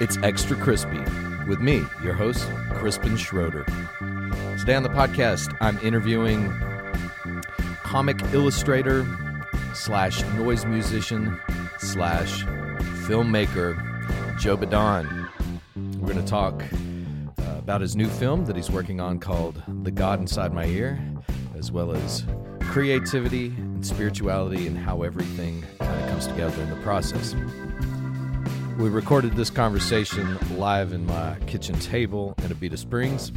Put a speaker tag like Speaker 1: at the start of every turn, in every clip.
Speaker 1: It's Extra Crispy with me, your host, Crispin Schroeder. Today on the podcast, I'm interviewing comic illustrator slash noise musician slash filmmaker Joe Badon. We're going to talk uh, about his new film that he's working on called The God Inside My Ear, as well as creativity and spirituality and how everything kind of comes together in the process. We recorded this conversation live in my kitchen table in Abita Springs.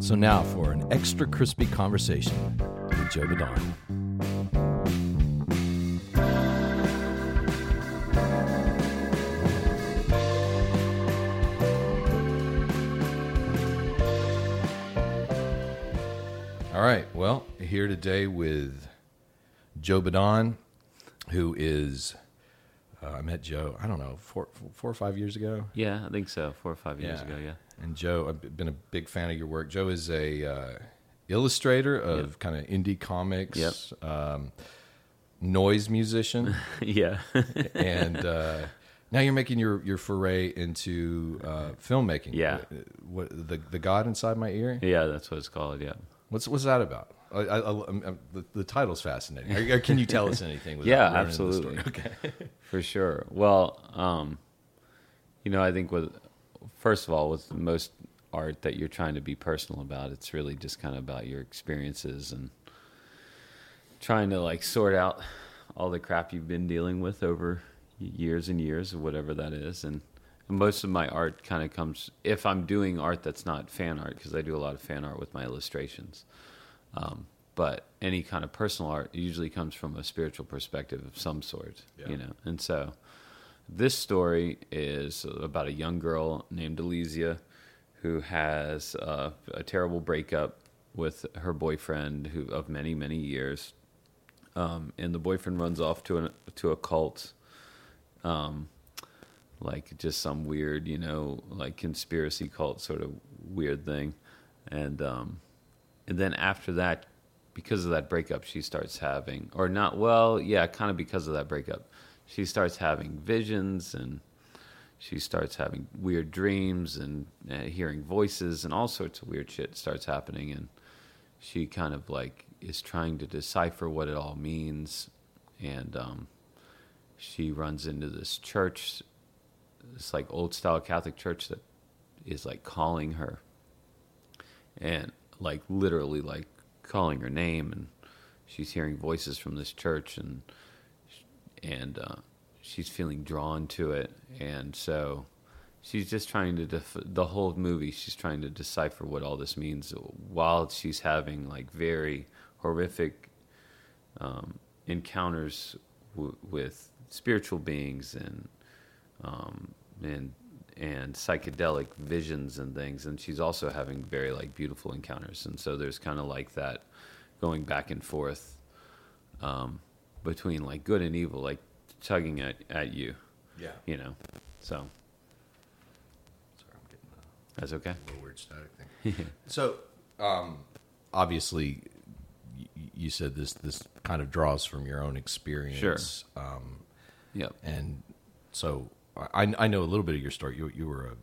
Speaker 1: So now for an extra crispy conversation with Joe Badon. All right, well, here today with Joe Badon, who is uh, I met Joe. I don't know four, four or five years ago.
Speaker 2: Yeah, I think so. Four or five years ago. Yeah.
Speaker 1: And Joe, I've been a big fan of your work. Joe is a uh, illustrator of
Speaker 2: Yep.
Speaker 1: kind of indie comics,
Speaker 2: Yep.
Speaker 1: um, noise musician,
Speaker 2: yeah.
Speaker 1: and uh, now you're making your your foray into uh, filmmaking.
Speaker 2: Yeah.
Speaker 1: Uh, What the the God inside my ear?
Speaker 2: yeah, that's what it's called. Yeah.
Speaker 1: What's what's that about? I, I, I, the, the title's fascinating. Or- can you tell us anything?
Speaker 2: Yeah, absolutely.
Speaker 1: story? Okay.
Speaker 2: For sure. Well, um, you know, I think with first of all, with most art that you're trying to be personal about, it's really just kind of about your experiences and trying to like sort out all the crap you've been dealing with over years and years, or whatever that is. And most of my art kind of comes if I'm doing art that's not fan art, because I do a lot of fan art with my illustrations. Um, but any kind of personal art usually comes from a spiritual perspective of some sort,
Speaker 1: Yeah.
Speaker 2: you know. And so, this story is about a young girl named Elysia who has uh, a terrible breakup with her boyfriend who of many many years, um, and the boyfriend runs off to an to a cult, um, like just some weird you know like conspiracy cult sort of weird thing, and um, and then after that because of that breakup she starts having or not well yeah kind of because of that breakup she starts having visions and she starts having weird dreams and uh, hearing voices and all sorts of weird shit starts happening. And she kind of like is trying to decipher what it all means. And um, she runs into this church this like old style catholic church that is like calling her. And like literally like calling her name and she's hearing voices from this church and and uh, she's feeling drawn to it. And so she's just trying to def- the whole movie she's trying to decipher what all this means while she's having like very horrific um, encounters w- with spiritual beings and um, and and psychedelic visions and things and she's also having very like beautiful encounters. And so there's kind of like that going back and forth um, between like good and evil like tugging at, at you.
Speaker 1: Yeah.
Speaker 2: you know so.
Speaker 1: Sorry, I'm getting a
Speaker 2: that's okay
Speaker 1: little weird static thing. so, um, obviously, y- you said this this kind of draws from your own experience. Um,
Speaker 2: yep.
Speaker 1: and so I, I know a little bit of your story. You you were a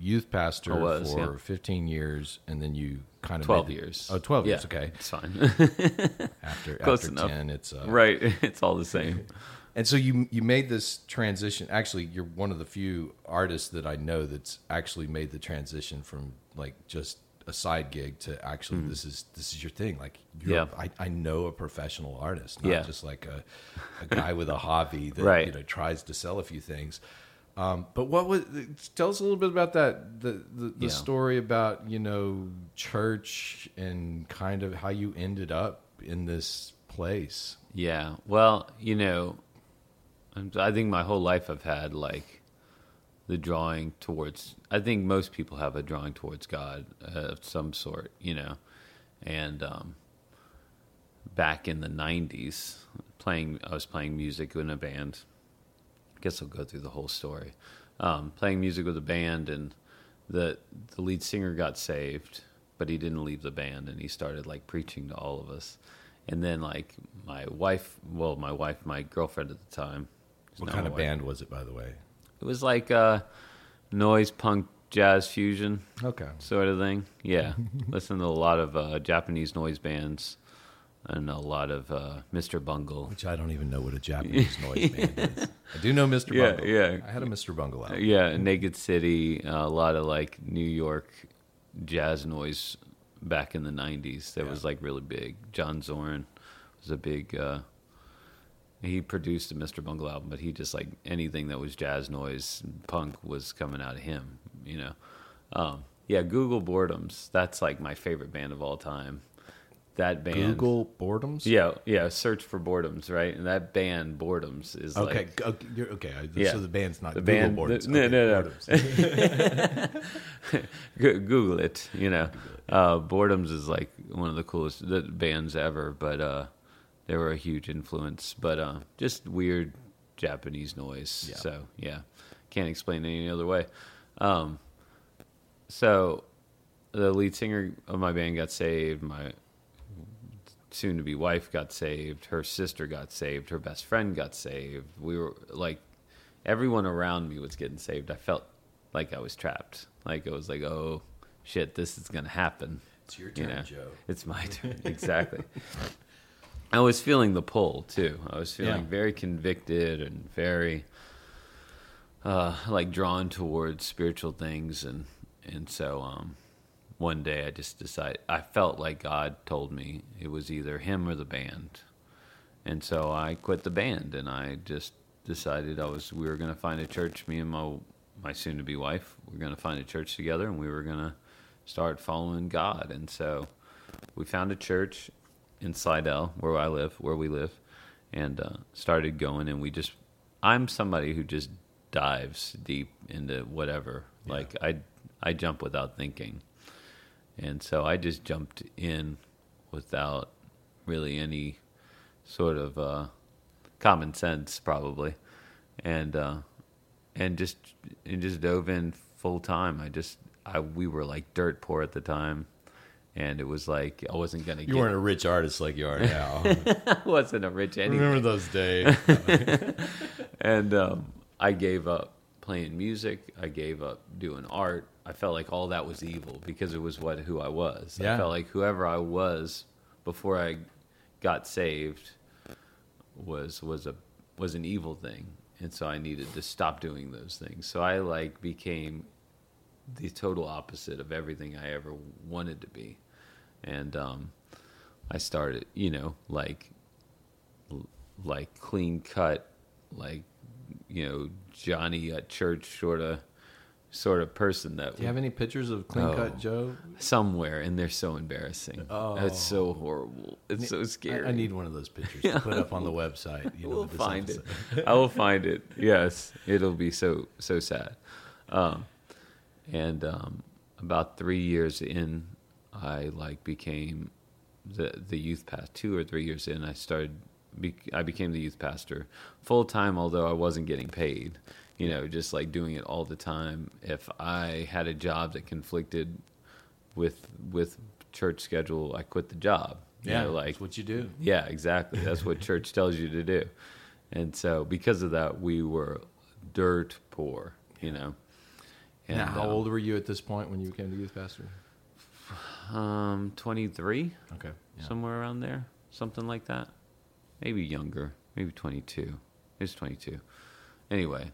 Speaker 1: youth pastor
Speaker 2: was,
Speaker 1: for
Speaker 2: yeah. 15
Speaker 1: years, and then you kind of
Speaker 2: 12
Speaker 1: made
Speaker 2: years
Speaker 1: Oh, 12 years. Okay.
Speaker 2: it's fine
Speaker 1: After
Speaker 2: Close
Speaker 1: after
Speaker 2: enough.
Speaker 1: 10, it's uh,
Speaker 2: right it's all the same
Speaker 1: And so you you made this transition. Actually, you're one of the few artists that I know that's actually made the transition from like just a side gig to actually this is this is your thing. Like you're,
Speaker 2: Mm-hmm. Yeah.
Speaker 1: I, I know a professional artist, not
Speaker 2: Yeah.
Speaker 1: just like a, a guy with a hobby that
Speaker 2: Right.
Speaker 1: you know tries to sell a few things. Um, but what was tell us a little bit about that the the, the
Speaker 2: Yeah.
Speaker 1: story about you know church and kind of how you ended up in this place.
Speaker 2: Yeah. Well, you know, I'm- think my whole life I've had like the drawing towards. I think most people have a drawing towards God uh, of some sort, you know, and um, back in the '90s, playing I was playing music in a band. I guess I'll go through the whole story. Um, playing music with a band, and the the lead singer got saved, but he didn't leave the band, and he started like preaching to all of us. And then like my wife, well, my wife, my girlfriend at the time.
Speaker 1: What kind of
Speaker 2: wife,
Speaker 1: band was it, by the way?
Speaker 2: It was like uh, noise punk jazz fusion
Speaker 1: Okay.
Speaker 2: sort of thing. Yeah, listen to a lot of uh, Japanese noise bands and a lot of uh, Mr. Bungle.
Speaker 1: Which I don't even know what a Japanese noise band is. I do know Mr.
Speaker 2: Yeah,
Speaker 1: Bungle.
Speaker 2: yeah.
Speaker 1: I had a Mr. Bungle out.
Speaker 2: Yeah, Naked City, uh, a lot of like New York jazz noise back in the '90s. That
Speaker 1: Yeah.
Speaker 2: was like really big. John Zorn was a big. Uh, he produced a Mr. Bungle album, but he just like anything that was jazz noise, punk was coming out of him. You know, um, yeah. Google Boredoms. That's like my favorite band of all time. That band.
Speaker 1: Google Boredoms?
Speaker 2: Yeah, yeah. Search for Boredoms, right? And that band Boredoms is
Speaker 1: Okay.
Speaker 2: like
Speaker 1: okay, you're, okay.
Speaker 2: Yeah.
Speaker 1: So the band's not
Speaker 2: The
Speaker 1: Google
Speaker 2: band-
Speaker 1: Boredoms.
Speaker 2: the- no,
Speaker 1: Okay,
Speaker 2: no, no.
Speaker 1: Boredoms.
Speaker 2: Google it. You know, uh, Boredoms is like one of the coolest the bands ever, but uh, they were a huge influence. But uh, just weird Japanese noise.
Speaker 1: Yeah.
Speaker 2: So yeah, can't explain it any other way. Um, so the lead singer of my band got saved. My soon-to-be wife got saved. Her sister got saved. Her best friend got saved. We were like, everyone around me was getting saved. I felt like I was trapped. Like it was like, oh shit, this is gonna happen.
Speaker 1: It's your
Speaker 2: You
Speaker 1: turn,
Speaker 2: know,
Speaker 1: Joe.
Speaker 2: It's my turn. Exactly. I was feeling the pull too. I was feeling
Speaker 1: Yeah.
Speaker 2: very convicted and very uh, like drawn towards spiritual things, and and so um, one day I just decided I felt like God told me it was either him or the band, and so I quit the band and I just decided I was we were going to find a church. Me and my my soon to be wife we were going to find a church together, and we were going to start following God, and so we found a church in Slidell, where I live, where we live, and uh, started going. And we just, I'm somebody who just dives deep into whatever.
Speaker 1: Yeah.
Speaker 2: Like I, I jump without thinking, and so I just jumped in without really any sort of uh, common sense, probably, and uh, and just and just dove in full time. I just, I we were like dirt poor at the time. And it was like I wasn't gonna.
Speaker 1: Get You
Speaker 2: get,
Speaker 1: weren't a rich artist like you are now.
Speaker 2: I wasn't a rich anything.
Speaker 1: Remember those days?
Speaker 2: and um, I gave up playing music. I gave up doing art. I felt like all that was evil because it was what who I was.
Speaker 1: Yeah.
Speaker 2: I felt like whoever I was before I got saved was was a was an evil thing, and so I needed to stop doing those things. So I like became the total opposite of everything I ever wanted to be, and um, I started, you know, like like clean cut, like you know Johnny at church sort of sort of person that
Speaker 1: Do you have any pictures of Clean
Speaker 2: Oh.
Speaker 1: Cut Joe?
Speaker 2: somewhere and they're so embarrassing.
Speaker 1: Oh.
Speaker 2: it's so horrible. It's so scary.
Speaker 1: I need one of those pictures to put up on the website. You know,
Speaker 2: we'll find it. I will find it. Yes, it'll be so so sad. Um, and um, about three years in, I like became the the youth pastor. Two or three years in, I started. Be, I became the youth pastor full time, although I wasn't getting paid. You know, just like doing it all the time. If I had a job that conflicted with with church schedule, I quit the job. You
Speaker 1: Yeah,
Speaker 2: know, like
Speaker 1: that's what you do.
Speaker 2: yeah, exactly. That's what church tells you to do. And so, because of that, we were dirt poor, you know. And,
Speaker 1: now, how
Speaker 2: um,
Speaker 1: old were you at this point when you became the youth pastor?
Speaker 2: Um, 23,
Speaker 1: Okay. Yeah.
Speaker 2: somewhere around there, something like that. Maybe younger, maybe 22. It was 22. Anyway,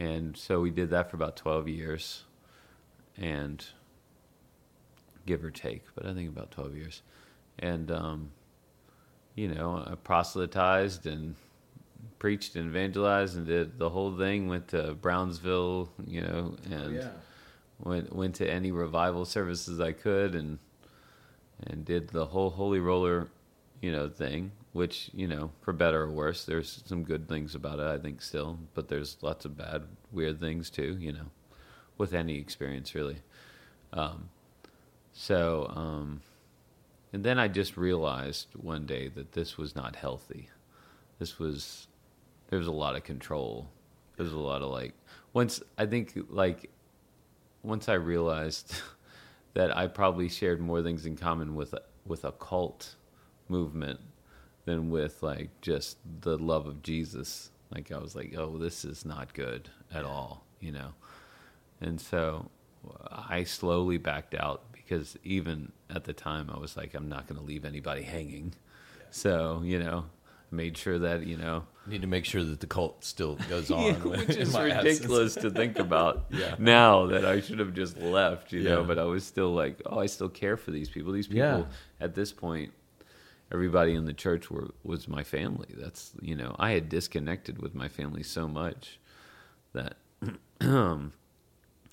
Speaker 2: and so we did that for about 12 years, and give or take, but I think about 12 years. And, um, you know, I proselytized and preached and evangelized and did the whole thing. Went to Brownsville, you know, and went went to any revival services I could and and did the whole holy roller, you know, thing. Which you know, for better or worse, there's some good things about it. I think still, but there's lots of bad, weird things too. You know, with any experience really. Um, so, um, and then I just realized one day that this was not healthy. This was there was a lot of control. There was a lot of like once I think like once I realized that I probably shared more things in common with with a cult movement than with like just the love of Jesus. Like I was like, oh, this is not good at all, you know. and so I slowly backed out because even at the time I was like, I'm not going to leave anybody hanging. So you know, made sure that you know
Speaker 1: Need to make sure that the cult still goes on,
Speaker 2: Yeah, which is ridiculous to think about
Speaker 1: Yeah.
Speaker 2: now that I should have just left, you know. But I was still like, oh, I still care for these people. These people
Speaker 1: Yeah.
Speaker 2: at this point, everybody in the church were was my family. That's you know, I had disconnected with my family so much that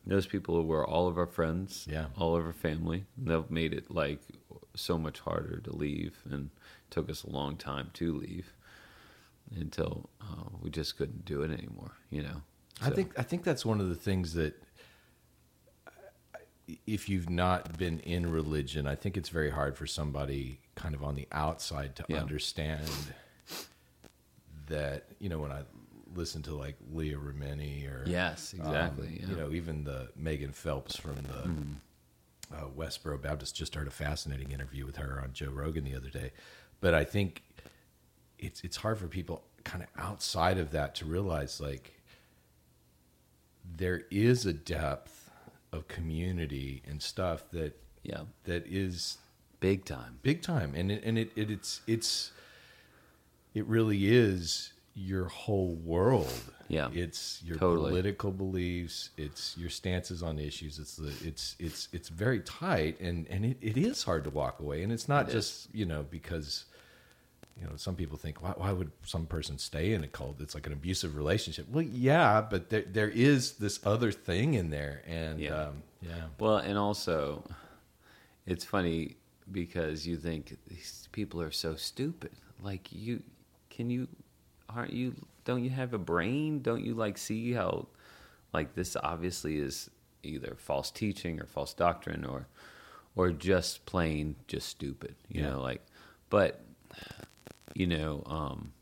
Speaker 2: those people were all of our friends,
Speaker 1: Yeah.
Speaker 2: all of our family. That made it like so much harder to leave, and took us a long time to leave until uh, we just couldn't do it anymore. You know.
Speaker 1: I think I think that's one of the things that if you've not been in religion, I think it's very hard for somebody kind of on the outside to
Speaker 2: Yeah.
Speaker 1: understand that, you know, when I listen to like Leah Remini or
Speaker 2: Yes,
Speaker 1: um,
Speaker 2: exactly. yeah. Mm-hmm.
Speaker 1: you know, even the Megan Phelps from the uh, Westboro Baptist just heard a fascinating interview with her on Joe Rogan the other day. But I think it's it's hard for people kind of outside of that to realize like there is a depth of community and stuff that
Speaker 2: yeah,
Speaker 1: that is
Speaker 2: big time.
Speaker 1: big time and it, and it, it it's it's it really is your whole world
Speaker 2: Yeah.
Speaker 1: it's your
Speaker 2: Totally.
Speaker 1: political beliefs it's your stances on issues it's the it's it's it's very tight and and it, it is hard to walk away and it's not
Speaker 2: It
Speaker 1: just you know because you know some people think why, why would some person stay in a cult it's like an abusive relationship well yeah but there there is this other thing in there and
Speaker 2: Yeah.
Speaker 1: um, yeah
Speaker 2: Well, and also, it's funny because you think these people are so stupid. Like you, can you, aren't you? Don't you have a brain? Don't you like see how, like this obviously is either false teaching or false doctrine or, or just plain just stupid. You
Speaker 1: Yeah.
Speaker 2: know, like, but, you know, um,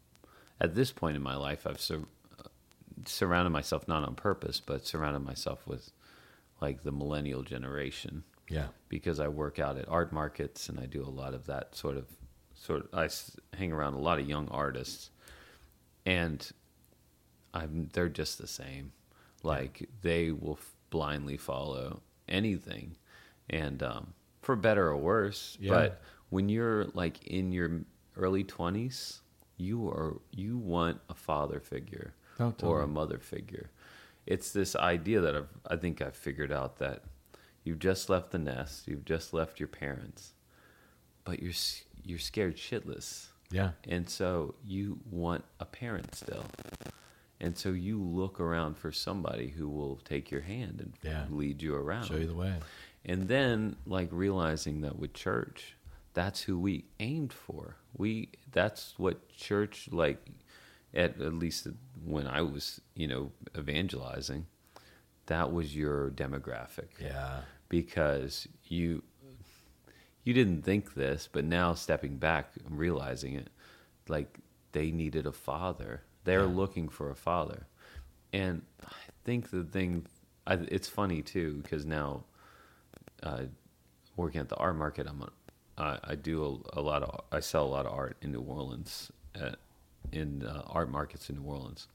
Speaker 2: at this point in my life, I've sur- surrounded myself not on purpose, but surrounded myself with like the millennial generation
Speaker 1: yeah.
Speaker 2: because I work out at art markets and I do a lot of that sort of sort of I hang around a lot of young artists. And I'm they're just the same. Like they will f- blindly follow anything. And um, for better or worse
Speaker 1: Yeah.
Speaker 2: but when you're like in your early 20s you are you want a father figure
Speaker 1: Oh,
Speaker 2: or a mother figure. It's this idea that I've, I think I've figured out that you've just left the nest, you've just left your parents, but you're you're scared shitless,
Speaker 1: yeah.
Speaker 2: And so you want a parent still, and so you look around for somebody who will take your hand and
Speaker 1: Yeah.
Speaker 2: lead you around,
Speaker 1: show you the way.
Speaker 2: And then like realizing that with church, that's who we aimed for. We that's what church like at at least when I was, you know, evangelizing, that was your demographic.
Speaker 1: yeah
Speaker 2: Because you you didn't think this, but now stepping back and realizing it, like they needed a father. They're
Speaker 1: Yeah.
Speaker 2: looking for a father. And I think the thing, I, it's funny too, because now uh, working at the art market, I'm a, I, I do a, a lot of I sell a lot of art in New Orleans at, in uh, art markets in New Orleans,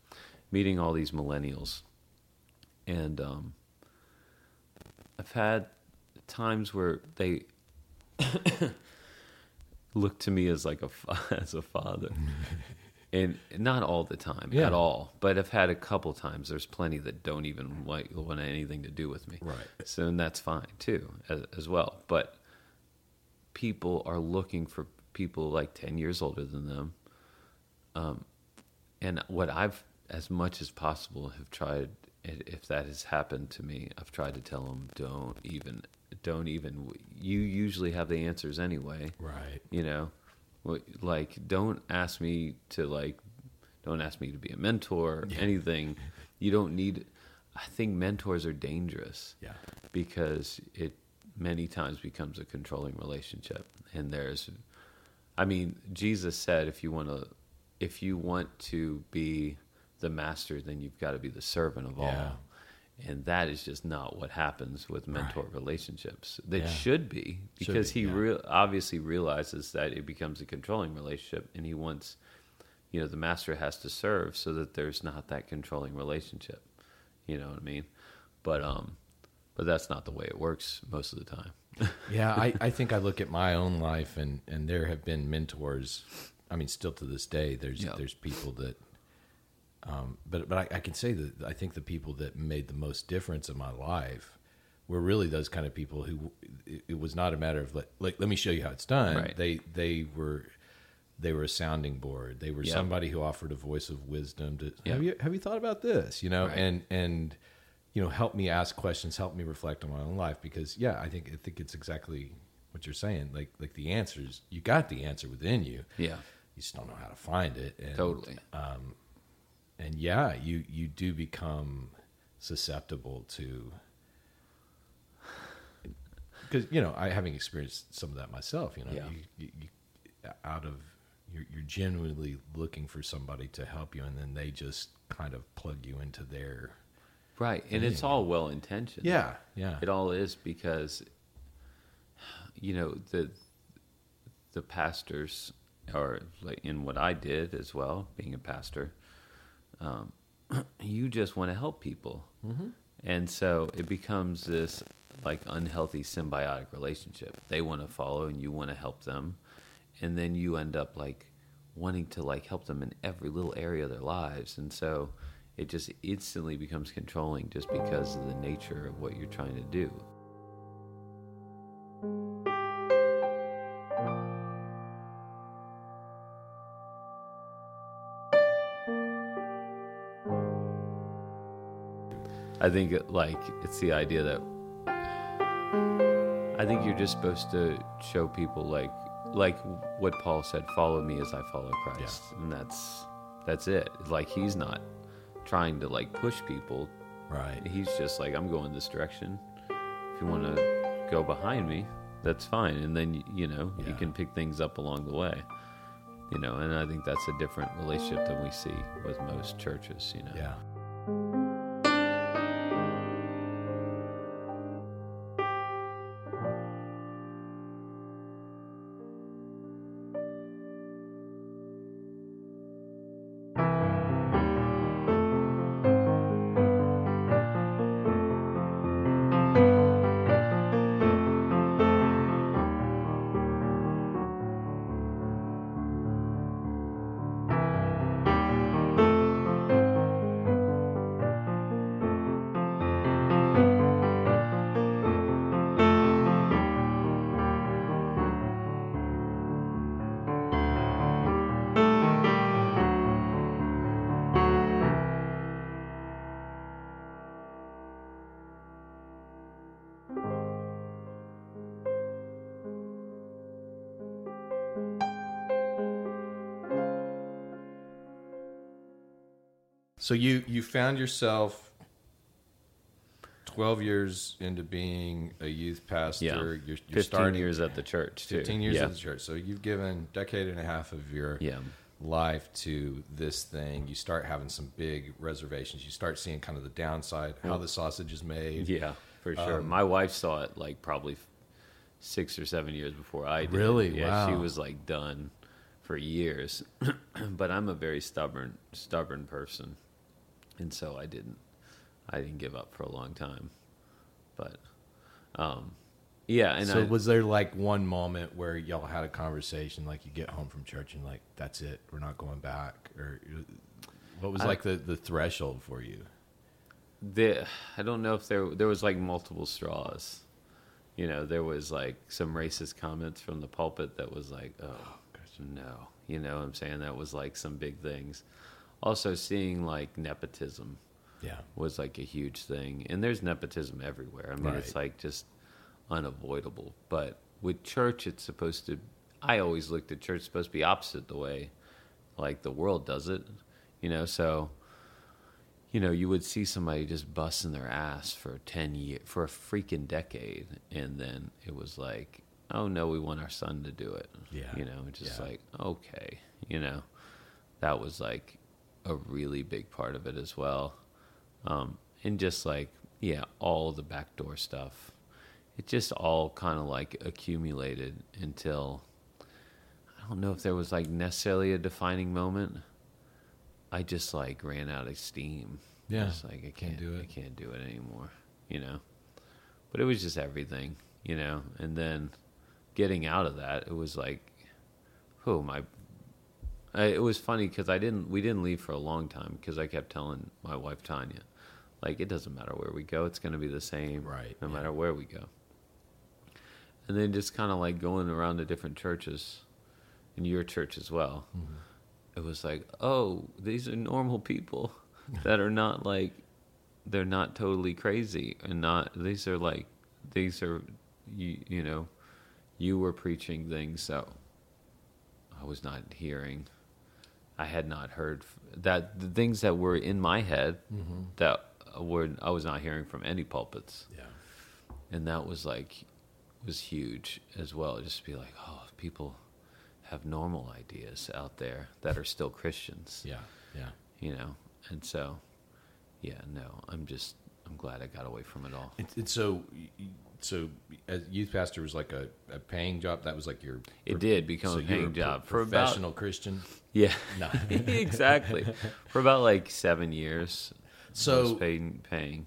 Speaker 2: meeting all these millennials, and um, I've had times where they look to me as like a as a father. And not all the time
Speaker 1: Yeah.
Speaker 2: at all, but I've had a couple times. There's plenty that don't even like want anything to do with me.
Speaker 1: Right.
Speaker 2: So and that's fine too, as, as well. But people are looking for people like ten years older than them. Um, and what I've, as much as possible, have tried. If that has happened to me, I've tried to tell them, don't even, don't even. You usually have the answers anyway.
Speaker 1: Right.
Speaker 2: You know? Like don't ask me to like don't ask me to be a mentor or anything. You don't need i think mentors are dangerous
Speaker 1: yeah.
Speaker 2: because it many times becomes a controlling relationship. And there's i mean jesus said if you want to if you want to be the master then you've got to be the servant of
Speaker 1: Yeah.
Speaker 2: all and that is just not what happens with mentor relationships that
Speaker 1: Yeah.
Speaker 2: should be
Speaker 1: Should
Speaker 2: because
Speaker 1: be,
Speaker 2: he
Speaker 1: yeah.
Speaker 2: real obviously realizes that it becomes a controlling relationship and he wants you know the master has to serve so that there's not that controlling relationship you know what i mean but um, but that's not the way it works most of the time.
Speaker 1: yeah, I, I think I look at my own life, and and there have been mentors. I mean, still to this day, there's
Speaker 2: Yeah.
Speaker 1: there's people that. Um, but but I, I can say that I think the people that made the most difference in my life were really those kind of people who it, it was not a matter of like, like let me show you how it's done.
Speaker 2: Right.
Speaker 1: They they were they were a sounding board. They were
Speaker 2: Yeah.
Speaker 1: somebody who offered a voice of wisdom to
Speaker 2: Yeah.
Speaker 1: have you have you thought about this? You know,
Speaker 2: Right.
Speaker 1: and and you know help me ask questions, help me reflect on my own life because yeah, I think I think it's exactly what you're saying. Like like the answers, you got the answer within you.
Speaker 2: Yeah,
Speaker 1: You just don't know how to find it. And,
Speaker 2: totally.
Speaker 1: And yeah, you you do become susceptible to because you know I having experienced some of that myself. You know,
Speaker 2: Yeah.
Speaker 1: you, you, you out of you're, you're genuinely looking for somebody to help you, and then they just kind of plug you into their
Speaker 2: Right, and it's all well intentioned.
Speaker 1: yeah yeah
Speaker 2: It all is because you know the the pastors are like in what I did as well, being a pastor. Um, you just want to help people, mm-hmm. and so it becomes this like unhealthy symbiotic relationship. They want to follow, and you want to help them, and then you end up like wanting to like help them in every little area of their lives, and so it just instantly becomes controlling just because of the nature of what you're trying to do. I think it, like it's the idea that I think you're just supposed to show people like like what Paul said, follow me as I follow Christ. And that's that's it. Like he's not trying to like push people.
Speaker 1: right
Speaker 2: He's just like I'm going this direction. If you want to go behind me, that's fine. And then you know, you can pick things up along the way. You know, and I think that's a different relationship than we see with most churches, you know.
Speaker 1: yeah So you you found yourself twelve years into being a youth pastor.
Speaker 2: Yeah.
Speaker 1: You're, you're
Speaker 2: 15
Speaker 1: starting
Speaker 2: years at the church too.
Speaker 1: fifteen years
Speaker 2: yeah.
Speaker 1: at the church. So you've given decade and a half of your
Speaker 2: Yeah.
Speaker 1: life to this thing. You start having some big reservations. You start seeing kind of the downside, how the sausage is made.
Speaker 2: Yeah, for sure.
Speaker 1: Um,
Speaker 2: My wife saw it like probably six or seven years before I did.
Speaker 1: Really?
Speaker 2: Yeah, she was like done for years. but I'm a very stubborn, stubborn person, and so I didn't, I didn't give up for a long time. But, um, yeah, and
Speaker 1: so
Speaker 2: I,
Speaker 1: was there like one moment where y'all had a conversation, like you get home from church and like that's it, we're not going back, or what was
Speaker 2: I-
Speaker 1: like the the threshold for you?
Speaker 2: the I don't know if there there was like multiple straws. You know, there was like some racist comments from the pulpit that was like, oh, no. You know what I'm saying? That was like some big things. Also seeing like nepotism
Speaker 1: Yeah,
Speaker 2: was like a huge thing. And there's nepotism everywhere. I mean, it's like just unavoidable. But with church, it's supposed to, I always looked at church supposed to be opposite the way like the world does it, you know? So, you know, you would see somebody just busting their ass for 10 years, for a freaking decade. And then it was like, oh no, we want our son to do it.
Speaker 1: Yeah.
Speaker 2: You know, it's just
Speaker 1: Yeah.
Speaker 2: like, okay, you know, that was like a really big part of it as well. Um, and just like, yeah, all the backdoor stuff. It just all kind of like accumulated until I don't know if there was like necessarily a defining moment. I just like ran out of steam.
Speaker 1: Yeah,
Speaker 2: It's like I
Speaker 1: can't
Speaker 2: can't,
Speaker 1: do it.
Speaker 2: I can't do it anymore. you know. But it was just everything, you know. And then getting out of that, it was like, oh my. I, it was funny because I didn't. We didn't leave for a long time because I kept telling my wife Tanya, like it doesn't matter where we go, it's going to be the same,
Speaker 1: Right,
Speaker 2: No
Speaker 1: yeah.
Speaker 2: matter where we go. And then just kind of like going around to different churches, in your church as well.
Speaker 1: Mm-hmm.
Speaker 2: It was like, oh, these are normal people that are not like they're not totally crazy and not these are like these are you you know you were preaching things that I was not hearing I had not heard that the things that were in my head
Speaker 1: Mm-hmm.
Speaker 2: that were I was not hearing from any pulpits
Speaker 1: Yeah.
Speaker 2: and that was like was huge as well just to be like oh people have normal ideas out there that are still Christians
Speaker 1: Yeah. Yeah.
Speaker 2: you know and so yeah no i'm just i'm glad i got away from it all
Speaker 1: And, and so, so as youth pastor was like a, a paying job. That was like your.
Speaker 2: It did become
Speaker 1: so
Speaker 2: a paying
Speaker 1: pro-
Speaker 2: job for about
Speaker 1: professional Christian.
Speaker 2: yeah
Speaker 1: No.
Speaker 2: exactly for about like seven years
Speaker 1: So-
Speaker 2: was paying paying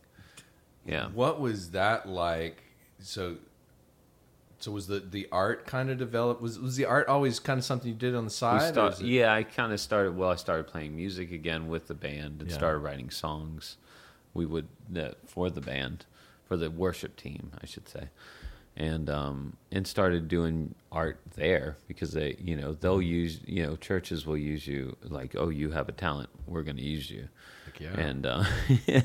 Speaker 2: yeah
Speaker 1: What was that like? So, so was the the art kind of developed? Was was the art always kind of something you did on the side?
Speaker 2: start,
Speaker 1: it-
Speaker 2: yeah i kind of started well i started playing music again with the band and
Speaker 1: Yeah.
Speaker 2: started writing songs we would uh, for the band the worship team i should say and um and started doing art there because they you know they'll use you know churches will use you like oh you have a talent we're going to use you
Speaker 1: Heck yeah.
Speaker 2: and uh,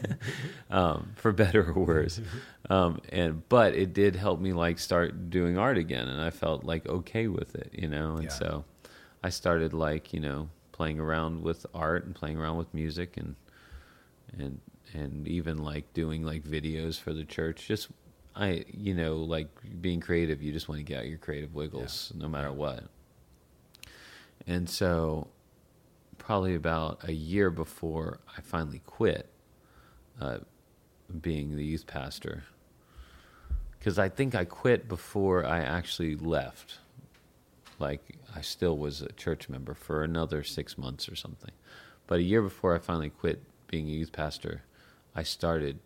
Speaker 2: um, for better or worse. Um, and but it did help me like start doing art again, and I felt like okay with it, you know. And
Speaker 1: Yeah.
Speaker 2: so I started like you know playing around with art and playing around with music and and and even like doing like videos for the church. Just I you know like being creative, you just want to get out your creative wiggles no matter what. And so probably about a year before I finally quit uh, being the youth pastor. Because I think I quit before I actually left. Like, I still was a church member for another six months or something. But a year before I finally quit being a youth pastor, I started,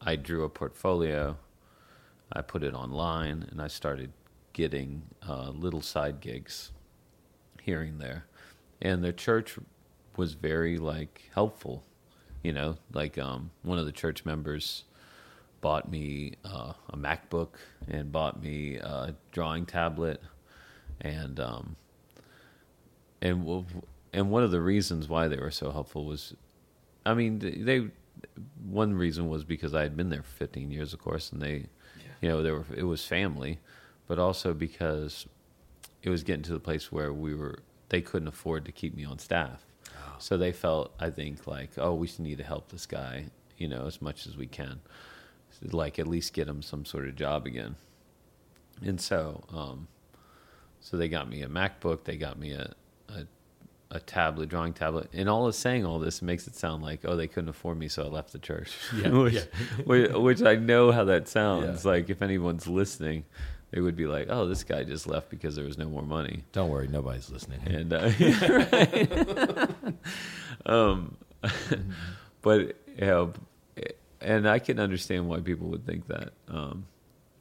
Speaker 2: I drew a portfolio, I put it online, and I started getting uh, little side gigs here and there. And the church was very like helpful, you know, like um, one of the church members bought me uh, a MacBook and bought me a drawing tablet, and um, and and one of the reasons why they were so helpful was, I mean, they one reason was because I had been there for 15 years, of course, and they, you know, there were it was family, but also because it was getting to the place where we were they couldn't afford to keep me on staff. So they felt, I think, like, oh, we need to help this guy, you know, as much as we can, like at least get him some sort of job again. And so, um, so they got me a MacBook, they got me a, a a tablet, drawing tablet, and all of saying all this makes it sound like, oh, they couldn't afford me, so I left the church.
Speaker 1: Yeah,
Speaker 2: which,
Speaker 1: yeah.
Speaker 2: which, which I know how that sounds.
Speaker 1: Yeah.
Speaker 2: Like if anyone's listening, they would be like, oh, this guy just left because there was no more money.
Speaker 1: Don't worry, nobody's listening.
Speaker 2: And uh, um, but you know, and I can understand why people would think that. Um,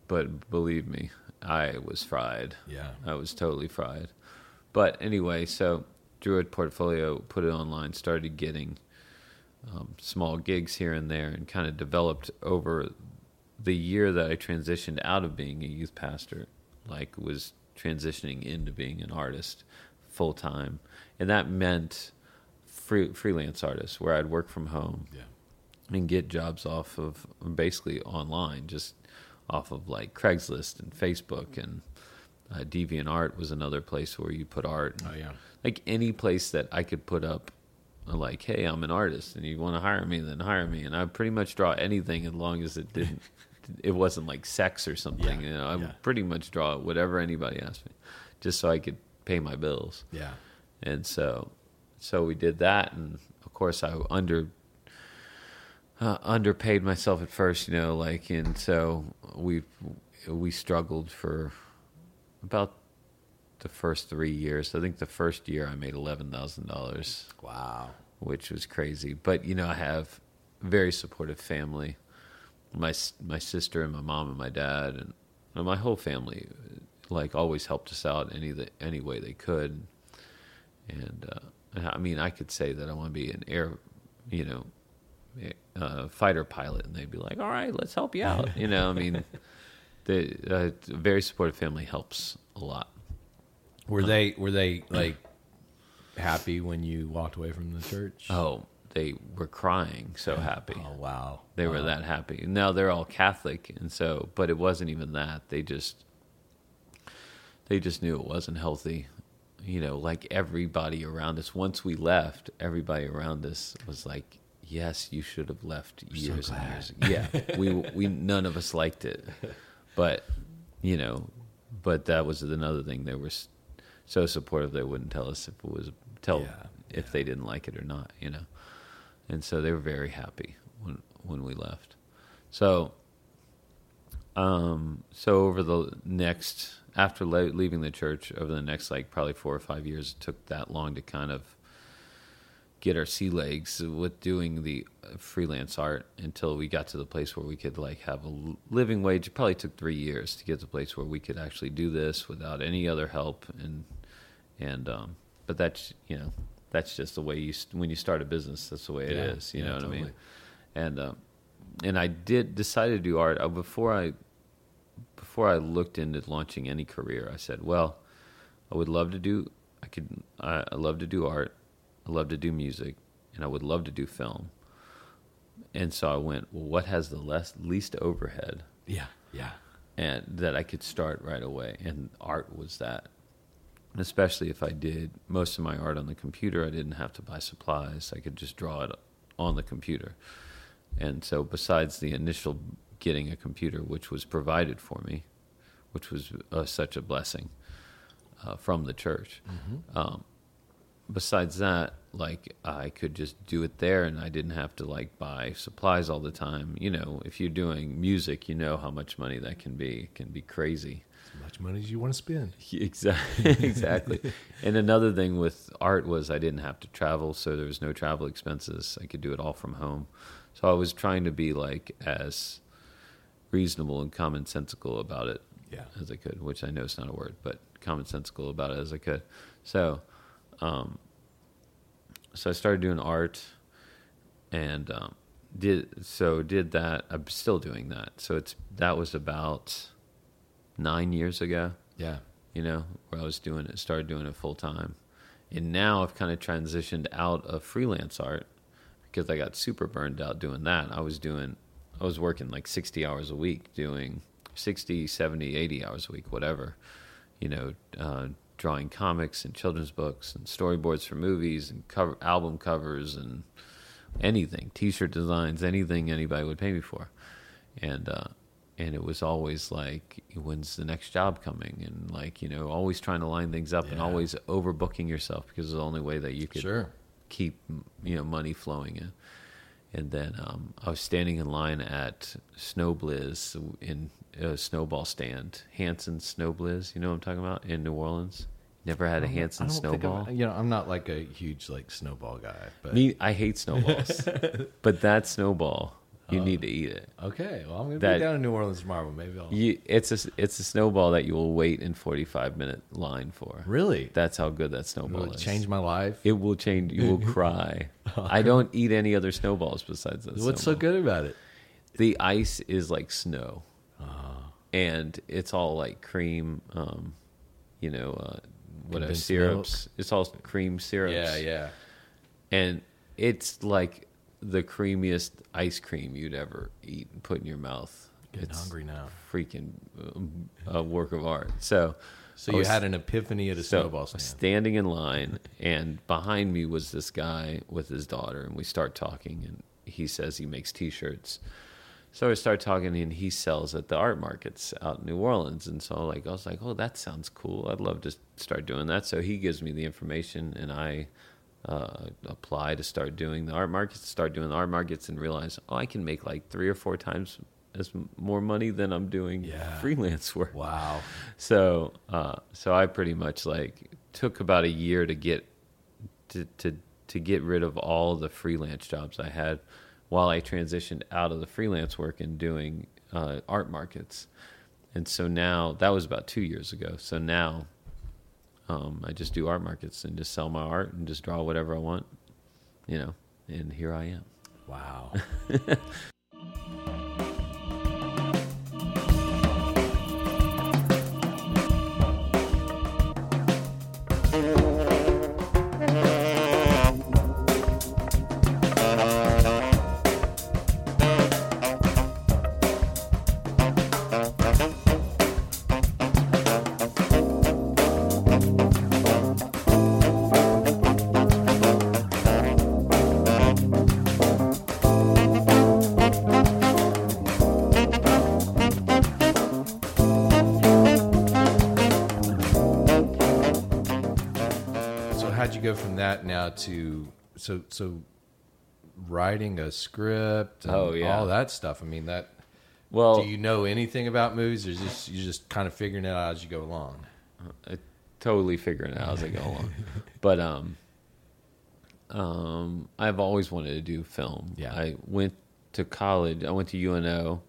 Speaker 2: but believe me, I was fried.
Speaker 1: Yeah.
Speaker 2: I was totally fried. But anyway, so drew a portfolio, put it online, started getting um, small gigs here and there, and kind of developed over the year that I transitioned out of being a youth pastor, like was transitioning into being an artist full time, and that meant free, freelance artist where I'd work from home
Speaker 1: Yeah.
Speaker 2: and get jobs off of basically online, just off of like Craigslist and Facebook and uh, DeviantArt was another place where you put art.
Speaker 1: Oh yeah.
Speaker 2: Like any place that I could put up, uh, like, hey, I'm an artist and you want to hire me, then hire me. And I pretty much draw anything as long as it didn't, it wasn't like sex or something.
Speaker 1: Yeah,
Speaker 2: You know, I
Speaker 1: yeah.
Speaker 2: pretty much draw whatever anybody asked me, just so I could pay my bills
Speaker 1: Yeah.
Speaker 2: and so so we did that and of course i under uh, underpaid myself at first you know like and so we we struggled for about the first three years i think the first year i made $11000
Speaker 1: Wow.
Speaker 2: which was crazy but you know i have very supportive family my my sister and my mom and my dad and, and my whole family like always helped us out any the, any way they could. And uh, I mean, I could say that I want to be an air, you know, uh, fighter pilot, and they'd be like, "All right, let's help you out." You know, I mean, the uh, a very supportive family helps a lot.
Speaker 1: Were they were they like happy when you walked away from the church?
Speaker 2: Oh, they were crying so happy.
Speaker 1: Oh wow.
Speaker 2: They were
Speaker 1: Wow.
Speaker 2: that happy. Now they're all Catholic, and so, but it wasn't even that. They just, they just knew it wasn't healthy. You know, like everybody around us. Once we left, everybody around us was like, "Yes, you should have left years and years." ago." Yeah, we we none of us liked it, but you know, but that was another thing. They were s- so supportive they wouldn't tell us if it was tell
Speaker 1: Yeah,
Speaker 2: if they didn't like it or not. You know, and so they were very happy when when we left. So, um, so over the next after le- leaving the church, over the next like probably four or five years, it took that long to kind of get our sea legs with doing the uh, freelance art until we got to the place where we could like have a living wage. It probably took three years to get to the place where we could actually do this without any other help and and um, but that's you know that's just the way you when you start a business that's the way it is.
Speaker 1: Yeah,
Speaker 2: you
Speaker 1: yeah,
Speaker 2: know what I mean and um, and I did decided to do art uh, before I before I looked into launching any career. I said, well, I would love to do I could I, I love to do art, I love to do music, and I would love to do film. And so I went, well, what has the less least overhead
Speaker 1: Yeah. Yeah.
Speaker 2: and that I could start right away. And art was that. And especially if I did most of my art on the computer, I didn't have to buy supplies. I could just draw it on the computer. And so, besides the initial getting a computer, which was provided for me, which was uh, such a blessing uh, from the church, um, besides that, like I could just do it there, and I didn't have to like buy supplies all the time. You know, if you're doing music, you know how much money that can be. It can be crazy.
Speaker 1: As much money as you want to spend.
Speaker 2: Exactly. exactly. and another thing with art was I didn't have to travel, so there was no travel expenses. I could do it all from home. So I was trying to be like as reasonable and commonsensical about it
Speaker 1: Yeah.
Speaker 2: as I could, which I know is not a word, but commonsensical about it as I could. So, um, so I started doing art, and um, did so did that. I'm still doing that. So it's that was about nine years ago.
Speaker 1: Yeah.
Speaker 2: You know, where I was doing it, started doing it full time, and now I've kind of transitioned out of freelance art because I got super burned out doing that. I was doing, I was working like 60 hours a week doing 60, 70, 80 hours a week, whatever, you know, uh, drawing comics and children's books and storyboards for movies and cover album covers and anything, t-shirt designs, anything anybody would pay me for. And, uh, and it was always like, when's the next job coming? And like, you know, always trying to line things up and always overbooking yourself because it's the only way that you could
Speaker 1: Sure.
Speaker 2: keep you know money flowing in. And then um, I was standing in line at Sno-Bliz in a snowball stand, Hansen Sno-Bliz. You know what I'm talking about in New Orleans. Never had a Hansen
Speaker 1: I don't think
Speaker 2: snowball.
Speaker 1: You know, I'm not like a huge like snowball guy, but
Speaker 2: Me, I hate snowballs, but that snowball, you
Speaker 1: Oh.
Speaker 2: need to eat it.
Speaker 1: okay. Well, I'm gonna
Speaker 2: That-
Speaker 1: be down in New Orleans tomorrow. Maybe I'll.
Speaker 2: You, it's a it's a snowball that you will wait in 45 minute line for.
Speaker 1: Really?
Speaker 2: That's how good that snowball
Speaker 1: Will it
Speaker 2: is.
Speaker 1: change my life?
Speaker 2: It will change. You will cry. Oh, I don't eat any other snowballs besides that.
Speaker 1: What's so
Speaker 2: snowball.
Speaker 1: good about it?
Speaker 2: the ice is like snow
Speaker 1: Ah.
Speaker 2: and it's all like cream um you know uh whatever
Speaker 1: Condensed
Speaker 2: syrups it's all cream syrups
Speaker 1: Yeah, yeah.
Speaker 2: and it's like the creamiest ice cream you'd ever eat and put in your mouth
Speaker 1: Getting
Speaker 2: it's
Speaker 1: hungry now.
Speaker 2: freaking um, a work of art so
Speaker 1: So you
Speaker 2: was-
Speaker 1: had an epiphany at a
Speaker 2: so
Speaker 1: snowball stand.
Speaker 2: standing in line, and behind me was this guy with his daughter, and we start talking, and he says he makes T-shirts. So I start talking, and he sells at the art markets out in New Orleans, and so like I was like, "Oh, that sounds cool. I'd love to start doing that." So he gives me the information, and I uh, apply to start doing the art markets. Start doing the art markets, and realize, oh, I can make like three or four times as more money than I'm doing
Speaker 1: Yeah.
Speaker 2: freelance work.
Speaker 1: Wow.
Speaker 2: So, uh, so I pretty much like took about a year to get to to to get rid of all the freelance jobs I had, while I transitioned out of the freelance work and doing uh, art markets. And so now that was about two years ago. So now um, I just do art markets and just sell my art and just draw whatever I want, you know. And here I am.
Speaker 1: Wow. to so so writing a script? And
Speaker 2: Oh, yeah.
Speaker 1: all that stuff. I mean that.
Speaker 2: Well,
Speaker 1: do you know anything about movies, or just you just kind of figuring it out as you go along?
Speaker 2: I totally figuring it out as I go along. But um, um, I've always wanted to do film.
Speaker 1: Yeah.
Speaker 2: I went to college. I went to UNO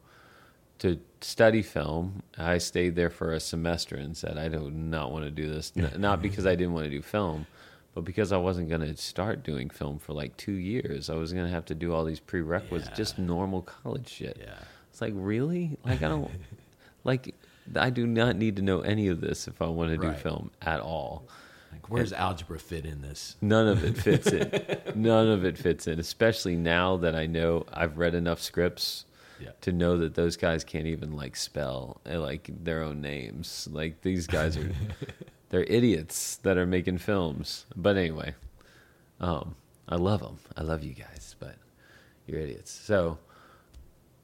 Speaker 2: to study film. I stayed there for a semester and said I do not want to do this. Not because I didn't want to do film, but because I wasn't going to start doing film for like two years. I was going to have to do all these prerequisites,
Speaker 1: Yeah.
Speaker 2: just normal college shit.
Speaker 1: Yeah.
Speaker 2: It's like really, like I don't like. I do not need to know any of this if I want to do film at all.
Speaker 1: Like, where's algebra fit in this?
Speaker 2: None of it fits in. None of it fits in, especially now that I know I've read enough scripts
Speaker 1: Yeah.
Speaker 2: to know that those guys can't even like spell uh, like their own names. Like these guys are they're idiots that are making films. But anyway, um I love them. I love you guys, but you're idiots. So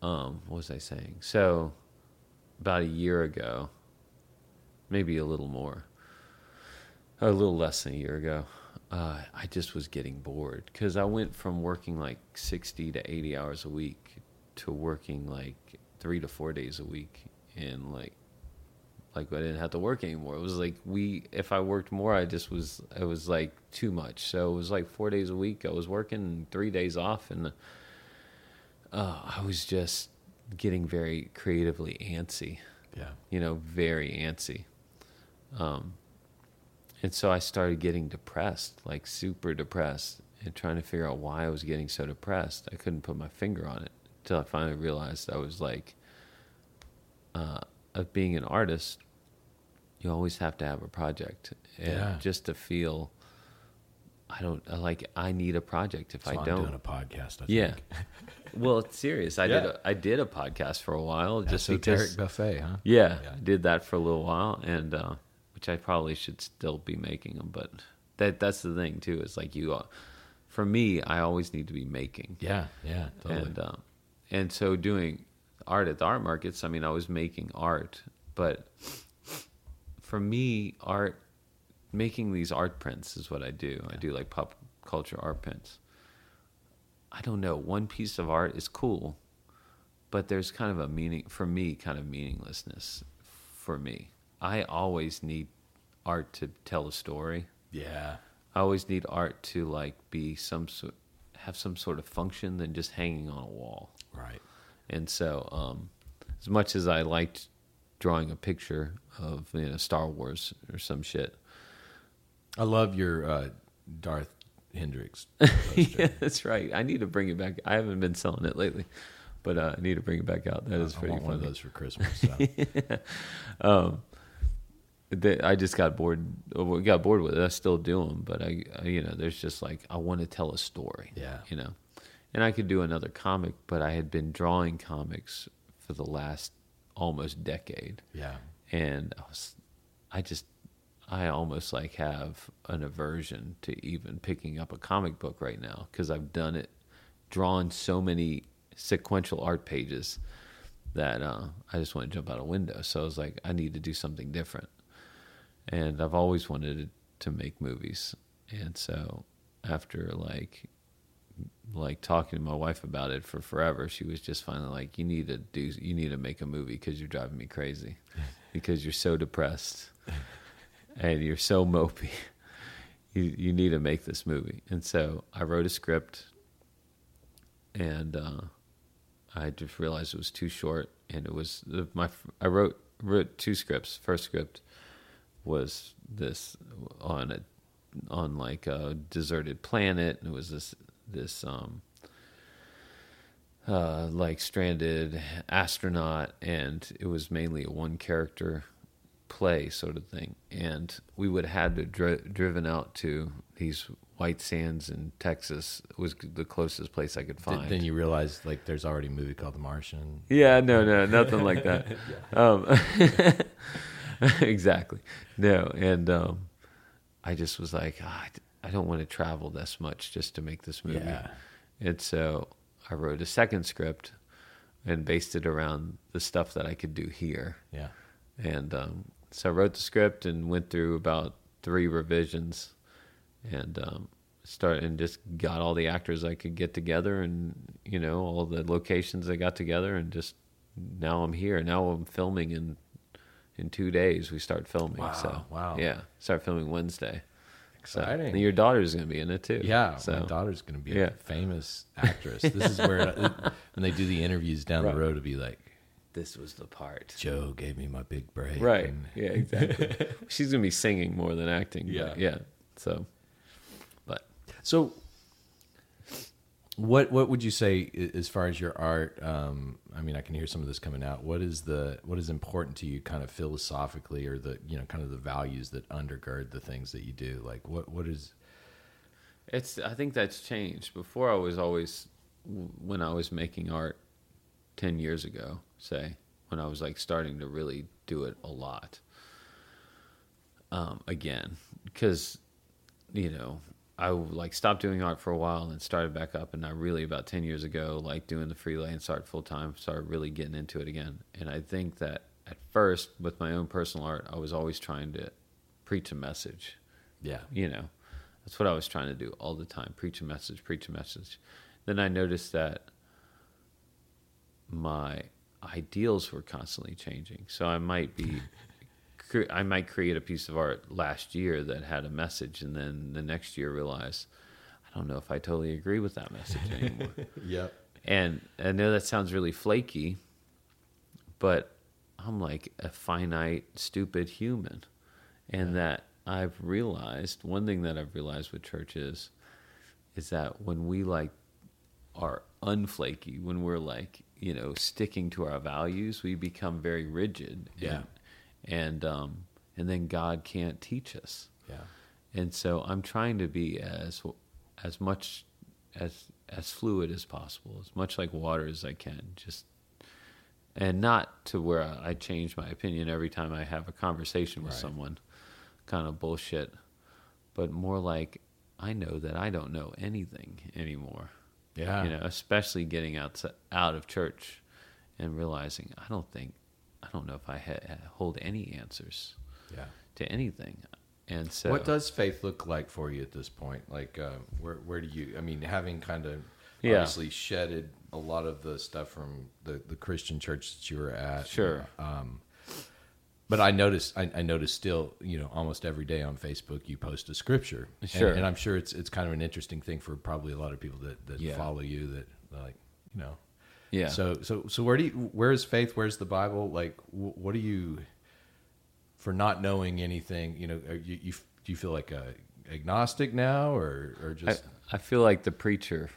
Speaker 2: um what was I saying? So about a year ago, maybe a little more a little less than a year ago, uh, I just was getting bored because I went from working like 60 to 80 hours a week to working like three to four days a week. And like, like I didn't have to work anymore. It was like we, if I worked more, I just was, it was like too much. So it was like four days a week. I was working three days off and uh, I was just getting very creatively antsy
Speaker 1: Yeah.
Speaker 2: you know, very antsy. Um, and so I started getting depressed, like super depressed, and trying to figure out why I was getting so depressed. I couldn't put my finger on it until I finally realized I was like, uh, of being an artist, you always have to have a project,
Speaker 1: Yeah.
Speaker 2: just to feel. I don't I like. I need a project. If
Speaker 1: So
Speaker 2: I don't, I'm
Speaker 1: doing a podcast. I
Speaker 2: yeah.
Speaker 1: think.
Speaker 2: well, it's serious. I
Speaker 1: Yeah.
Speaker 2: did. A, I did a podcast for a while, just because.
Speaker 1: Esoteric buffet, huh?
Speaker 2: Yeah,
Speaker 1: Yeah.
Speaker 2: I did that for a little while, and uh, which I probably should still be making them. But that that's the thing too. Is like you, uh, for me, I always need to be making,
Speaker 1: Yeah, yeah, totally.
Speaker 2: and uh, and so doing art at the art markets. I mean, I was making art, but for me, art making these art prints is what I do. I do like pop culture art prints. I don't know. One piece of art is cool, but there's kind of a meaning for me, kind of meaninglessness for me. I always need art to tell a story.
Speaker 1: yeah,
Speaker 2: I always need art to like be some sort, have some sort of function than just hanging on a wall.
Speaker 1: right.
Speaker 2: And so, um, as much as I liked drawing a picture of you know Star Wars or some shit,
Speaker 1: I love your uh, Darth Hendricks.
Speaker 2: yeah, that's right. I need to bring it back. I haven't been selling it lately, but uh, I need to bring it back out. That is
Speaker 1: I
Speaker 2: pretty
Speaker 1: want one of those for Christmas. So.
Speaker 2: um, the, I just got bored. Got bored with it. I still do them, but I, I, you know, there's just like I want to tell a story.
Speaker 1: Yeah.
Speaker 2: you know, and I could do another comic, but I had been drawing comics for the last almost decade,
Speaker 1: yeah,
Speaker 2: and I was, I just, I almost like have an aversion to even picking up a comic book right now because I've done it, drawn so many sequential art pages that uh, I just want to jump out a window. So I was like, I need to do something different. And I've always wanted to make movies. And so after like like talking to my wife about it for forever, she was just finally like, "You need to do, you need to make a movie because you're driving me crazy, because you're so depressed and you're so mopey. You you need to make this movie." And so I wrote a script, and uh, I just realized it was too short, and it was my. I wrote wrote two scripts. First script was this on a on like a deserted planet. And it was this this um uh like stranded astronaut, and it was mainly a one character play sort of thing. And we would have had to dri- driven out to these White Sands in Texas was the closest place I could find.
Speaker 1: Then you realize like there's already a movie called The Martian.
Speaker 2: Yeah, no, no, nothing like that. um, exactly. No, and um, I just was like, oh, I don't want to travel this much just to make this movie.
Speaker 1: Yeah.
Speaker 2: And so I wrote a second script and based it around the stuff that I could do here.
Speaker 1: Yeah.
Speaker 2: And um, so I wrote the script and went through about three revisions and um, start and just got all the actors I could get together and you know all the locations I got together and just now I'm here. Now I'm filming in in two days. We start filming.
Speaker 1: Wow,
Speaker 2: so
Speaker 1: wow.
Speaker 2: yeah, start filming Wednesday.
Speaker 1: Exciting.
Speaker 2: So, your daughter's going to be in it too.
Speaker 1: Yeah,
Speaker 2: So
Speaker 1: my daughter's going to be
Speaker 2: Yeah.
Speaker 1: a famous actress. This is where when they do the interviews down
Speaker 2: Right.
Speaker 1: the road, it'll be like,
Speaker 2: this was the part.
Speaker 1: Joe gave me my big break.
Speaker 2: Right.
Speaker 1: and-
Speaker 2: Yeah. Exactly. She's going to be singing more than acting.
Speaker 1: Yeah.
Speaker 2: Yeah. So, but
Speaker 1: So, what what would you say as far as your art? Um, I mean, I can hear some of this coming out. What is the what is important to you, kind of philosophically, or the you know, kind of the values that undergird the things that you do? Like, what what is?
Speaker 2: It's. I think that's changed. Before, I was always when I was making art ten years ago. Say when I was like starting to really do it a lot. Um, again, because you know I like stopped doing art for a while and started back up, and I really about ten years ago like doing the freelance art full time. Started really getting into it again, and I think that at first with my own personal art, I was always trying to preach a message.
Speaker 1: Yeah,
Speaker 2: you know that's what i was trying to do all the time preach a message preach a message. Then i noticed that my ideals were constantly changing. So i might be cre- i might create a piece of art last year that had a message and then the next year realize i don't know if i totally agree with that message anymore
Speaker 1: yep,
Speaker 2: and I know that sounds really flaky, but I'm like a finite, stupid human. And that I've realized, one thing that I've realized with church is, is that when we like are unflaky, when we're like, you know, sticking to our values, we become very rigid.
Speaker 1: Yeah.
Speaker 2: And, um, and then God can't teach us
Speaker 1: yeah,
Speaker 2: and so I'm trying to be as as much as as fluid as possible, as much like water as I can, just and not to where I change my opinion every time I have a conversation with
Speaker 1: Right.
Speaker 2: someone, kind of bullshit, but more like I know that I don't know anything anymore.
Speaker 1: yeah.
Speaker 2: You know, especially getting out out of church and realizing I don't think I don't know if I ha- hold any answers
Speaker 1: yeah.
Speaker 2: to anything. And so
Speaker 1: What does faith look like for you at this point? Like, uh, where where do you? I mean, having kind of
Speaker 2: Yeah.
Speaker 1: obviously shedded a lot of the stuff from the the Christian church that you were at.
Speaker 2: Sure.
Speaker 1: Um, but I noticed, I, I noticed still, you know, almost every day on Facebook, you post a scripture. And-
Speaker 2: Sure.
Speaker 1: And, I'm sure it's it's kind of an interesting thing for probably a lot of people that that
Speaker 2: Yeah.
Speaker 1: follow you that like, you know.
Speaker 2: Yeah.
Speaker 1: So so so where do you? Where is faith? Where's the Bible? Like, wh- what do you? For not knowing anything, you know, you, you do you feel like a agnostic now, or or just?
Speaker 2: I feel like the preacher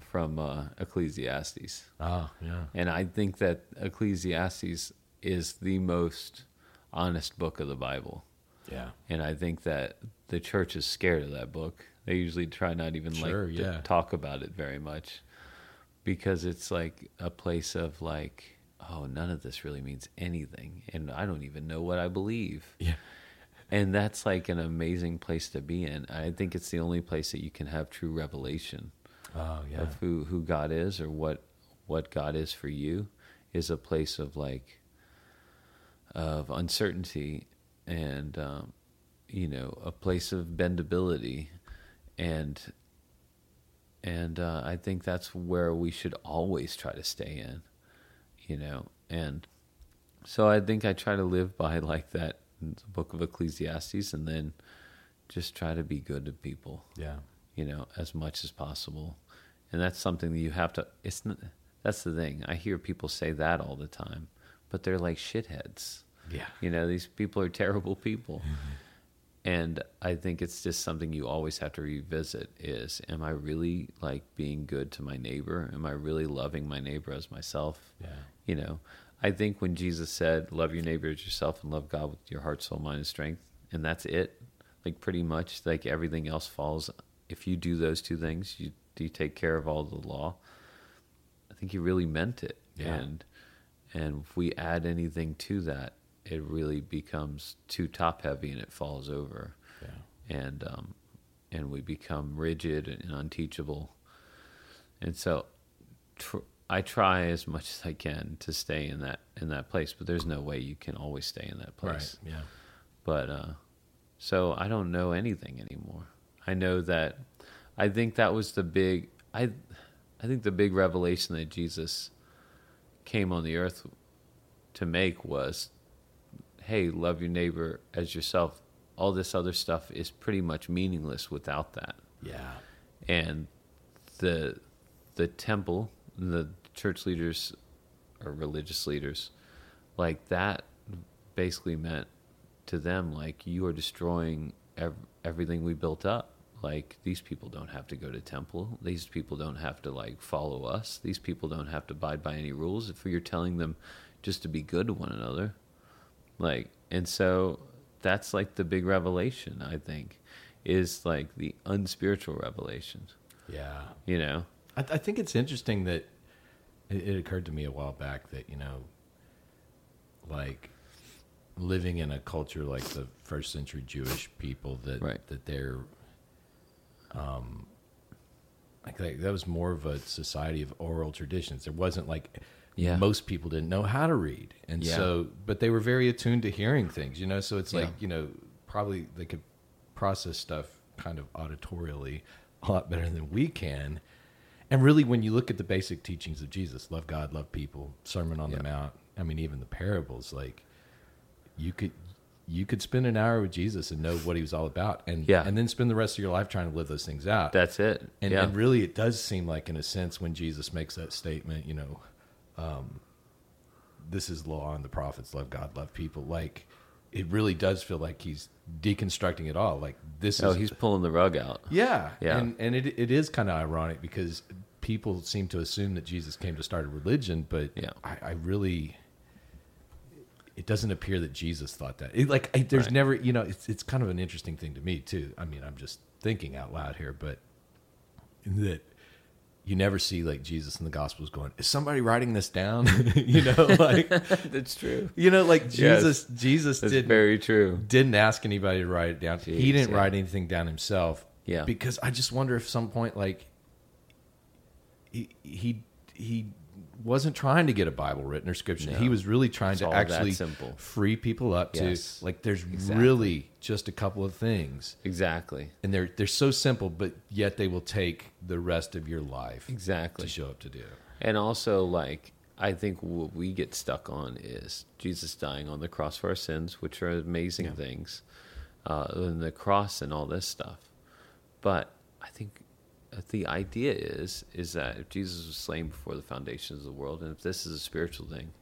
Speaker 2: from uh, Ecclesiastes,
Speaker 1: oh yeah,
Speaker 2: and I think that Ecclesiastes is the most honest book of the Bible,
Speaker 1: yeah,
Speaker 2: and I think that the church is scared of that book. They usually try not even
Speaker 1: Sure,
Speaker 2: like to
Speaker 1: yeah.
Speaker 2: talk about it very much, because it's like a place of like, oh, none of this really means anything, and I don't even know what I believe.
Speaker 1: yeah,
Speaker 2: And that's like an amazing place to be in. I think it's the only place that you can have true revelation
Speaker 1: oh yeah,
Speaker 2: of who, who God is or what what God is for you is a place of like of uncertainty and um, you know a place of bendability and and uh, I think that's where we should always try to stay in you know and so I think I try to live by like that the book of Ecclesiastes and then just try to be good to people
Speaker 1: yeah,
Speaker 2: you know, as much as possible, and that's something that you have to. It's not, that's the thing. I hear people say that all the time, but they're like shitheads.
Speaker 1: Yeah.
Speaker 2: You know, these people are terrible people. And I think it's just something you always have to revisit is am I really like being good to my neighbor? Am I really loving my neighbor as myself?
Speaker 1: Yeah.
Speaker 2: You know, I think when Jesus said, Love your neighbor as yourself and love God with your heart, soul, mind, and strength, and that's it, like pretty much like everything else falls. If you do those two things, you, you take care of all the law. I think he really meant it.
Speaker 1: Yeah.
Speaker 2: And and if we add anything to that, it really becomes too top heavy and it falls over.
Speaker 1: Yeah.
Speaker 2: And um and we become rigid and unteachable. And so tr- I try as much as I can to stay in that in that place, but there's no way you can always stay in that place.
Speaker 1: Right. Yeah.
Speaker 2: But uh, so I don't know anything anymore. I know that I think that was the big I I think the big revelation that Jesus came on the earth to make was hey, love your neighbor as yourself. All this other stuff is pretty much meaningless without that.
Speaker 1: Yeah.
Speaker 2: And the the temple, the church leaders or religious leaders, like that basically meant to them like you are destroying ev- everything we built up like these people don't have to go to temple these people don't have to like follow us these people don't have to abide by any rules if you're telling them just to be good to one another like and so that's like the big revelation i think is like the unspiritual revelation
Speaker 1: Yeah.
Speaker 2: you know
Speaker 1: I, I think it's interesting that it, it occurred to me a while back that you know, like living in a culture like the first century Jewish people that
Speaker 2: Right.
Speaker 1: that they're, um, like they, that was more of a society of oral traditions. There wasn't like
Speaker 2: Yeah.
Speaker 1: most people didn't know how to read, and
Speaker 2: Yeah.
Speaker 1: so but they were very attuned to hearing things. You know, so it's like
Speaker 2: Yeah.
Speaker 1: you know probably they could process stuff kind of auditorially a lot better than we can. And really, when you look at the basic teachings of Jesus, love God, love people, Sermon on the Mount, I mean, even the parables, like you could you could spend an hour with Jesus and know what he was all about, and
Speaker 2: Yeah.
Speaker 1: and then spend the rest of your life trying to live those things out.
Speaker 2: that's it
Speaker 1: and,
Speaker 2: yeah
Speaker 1: and really, it does seem like, in a sense, when Jesus makes that statement, you know, um, this is law and the prophets, love God, love people. Like, it really does feel like he's deconstructing it all. Like this
Speaker 2: oh
Speaker 1: is
Speaker 2: he's pulling the rug out
Speaker 1: yeah,
Speaker 2: Yeah.
Speaker 1: and and it it is kind of ironic because people seem to assume that Jesus came to start a religion, but
Speaker 2: Yeah.
Speaker 1: I, I really. It doesn't appear that Jesus thought that. It, like, I, there's
Speaker 2: Right.
Speaker 1: never, you know, it's it's kind of an interesting thing to me too. I mean, I'm just thinking out loud here, but that you never see like Jesus in the Gospels going, "Is somebody writing this down?" you know, like
Speaker 2: that's true
Speaker 1: you know, like
Speaker 2: Yes.
Speaker 1: Jesus. Jesus didn't
Speaker 2: very true
Speaker 1: didn't ask anybody to write it down. he didn't
Speaker 2: yeah.
Speaker 1: write anything down himself.
Speaker 2: Yeah.
Speaker 1: Because I just wonder if some point like he he he wasn't trying to get a Bible written or scripture.
Speaker 2: No.
Speaker 1: He was really trying
Speaker 2: It's
Speaker 1: to actually
Speaker 2: simple.
Speaker 1: free people up
Speaker 2: Yes.
Speaker 1: to like there's
Speaker 2: Exactly.
Speaker 1: really just a couple of things.
Speaker 2: exactly
Speaker 1: And they're they're so simple, but yet they will take the rest of your life
Speaker 2: exactly
Speaker 1: to show up to do.
Speaker 2: And also, like, I think what we get stuck on is Jesus dying on the cross for our sins, which are amazing
Speaker 1: Yeah.
Speaker 2: things, uh, and the cross and all this stuff. But I think the idea is is that if Jesus was slain before the foundations of the world, and if this is a spiritual thing,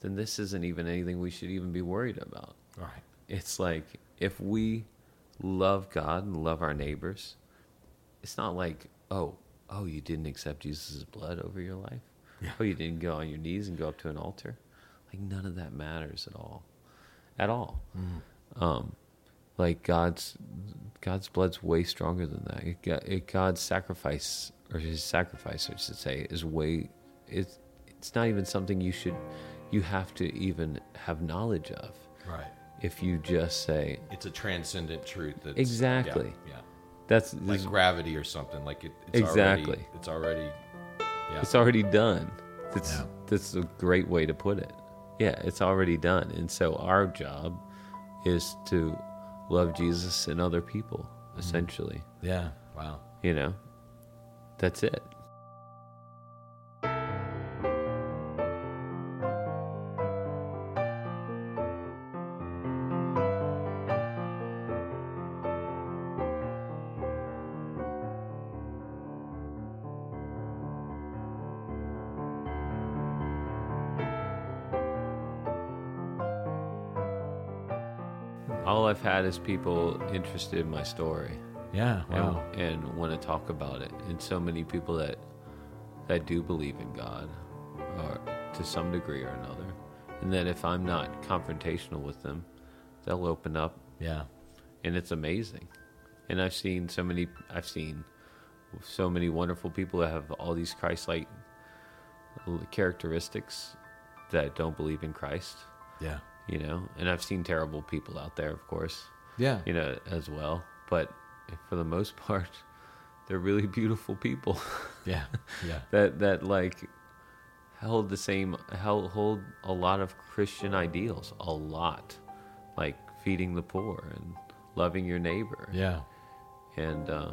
Speaker 2: then this isn't even anything we should even be worried about.
Speaker 1: Right.
Speaker 2: It's like if we love God and love our neighbors, it's not like, oh, oh, you didn't accept Jesus' blood over your life.
Speaker 1: Yeah.
Speaker 2: Oh, you didn't go on your knees and go up to an altar. Like none of that matters at all, at all. Um, like God's God's blood's way stronger than that. It, it, God's sacrifice or His sacrifice, I should say, is way. It's it's not even something you should you have to even have knowledge of
Speaker 1: Right.
Speaker 2: if you just say
Speaker 1: It's a transcendent truth. That's,
Speaker 2: Exactly.
Speaker 1: Yeah. yeah.
Speaker 2: that's
Speaker 1: Like gravity or something. Like it, it's
Speaker 2: Exactly.
Speaker 1: Already, it's already. Yeah.
Speaker 2: it's already done. That's
Speaker 1: Yeah.
Speaker 2: that's a great way to put it. Yeah, it's already done, and so our job is to love Jesus and other people.
Speaker 1: Mm-hmm.
Speaker 2: Essentially,
Speaker 1: yeah. Wow.
Speaker 2: you know, that's it. People interested in my story
Speaker 1: Yeah. Wow.
Speaker 2: and, and want to talk about it. And so many people that that do believe in God, or to some degree or another, and that if I'm not confrontational with them, they'll open up,
Speaker 1: yeah.
Speaker 2: and it's amazing. And I've seen so many, I've seen so many wonderful people that have all these Christ-like characteristics that don't believe in Christ,
Speaker 1: Yeah.
Speaker 2: you know. And I've seen terrible people out there, of course,
Speaker 1: Yeah.
Speaker 2: you know, as well. But for the most part, they're really beautiful people
Speaker 1: Yeah. Yeah.
Speaker 2: that that like held the same held hold a lot of Christian ideals, a lot, like feeding the poor and loving your neighbor,
Speaker 1: Yeah.
Speaker 2: and uh,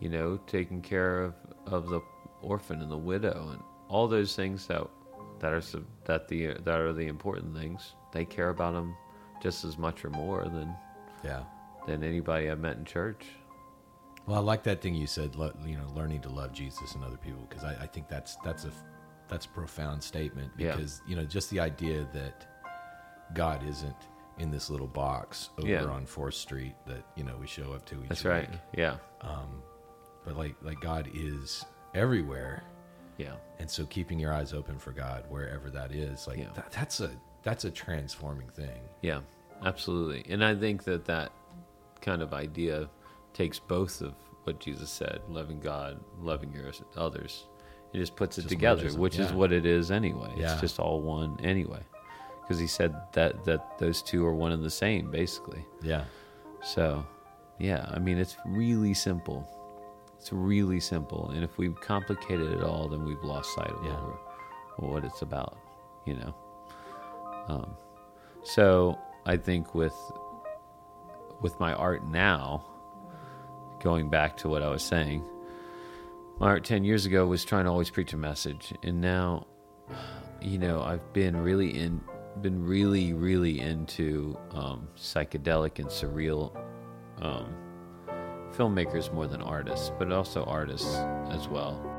Speaker 2: you know taking care of of the orphan and the widow and all those things that that are that the that are the important things. They care about them just as much or more than
Speaker 1: Yeah.
Speaker 2: than anybody I've met in church.
Speaker 1: Well, I like that thing you said. lo- You know, learning to love Jesus and other people because I, I think that's that's a that's a profound statement
Speaker 2: Yeah.
Speaker 1: because you know just the idea that God isn't in this little box over
Speaker 2: Yeah.
Speaker 1: on Fourth Street that you know we show up to each
Speaker 2: That's
Speaker 1: week.
Speaker 2: right. Yeah.
Speaker 1: Um, but like like God is everywhere,
Speaker 2: Yeah.
Speaker 1: and so keeping your eyes open for God wherever that is, like
Speaker 2: Yeah.
Speaker 1: that, that's a that's a transforming thing.
Speaker 2: Yeah, absolutely. And I think that that kind of idea takes both of what Jesus said, loving God, loving your others. It just puts it
Speaker 1: Just
Speaker 2: together, which is what it is anyway.
Speaker 1: Yeah.
Speaker 2: It's just all one anyway. Because he said that that those two are one and the same basically.
Speaker 1: Yeah,
Speaker 2: So, yeah, I mean it's really simple. It's really simple, and if we've complicated it all, then we've lost sight of
Speaker 1: Yeah.
Speaker 2: what, what it's about, you know. Um, so I think with with my art now, going back to what I was saying, my art ten years ago was trying to always preach a message, and now, you know, I've been really in, been really, really into um, psychedelic and surreal um, filmmakers more than artists, but also artists as well.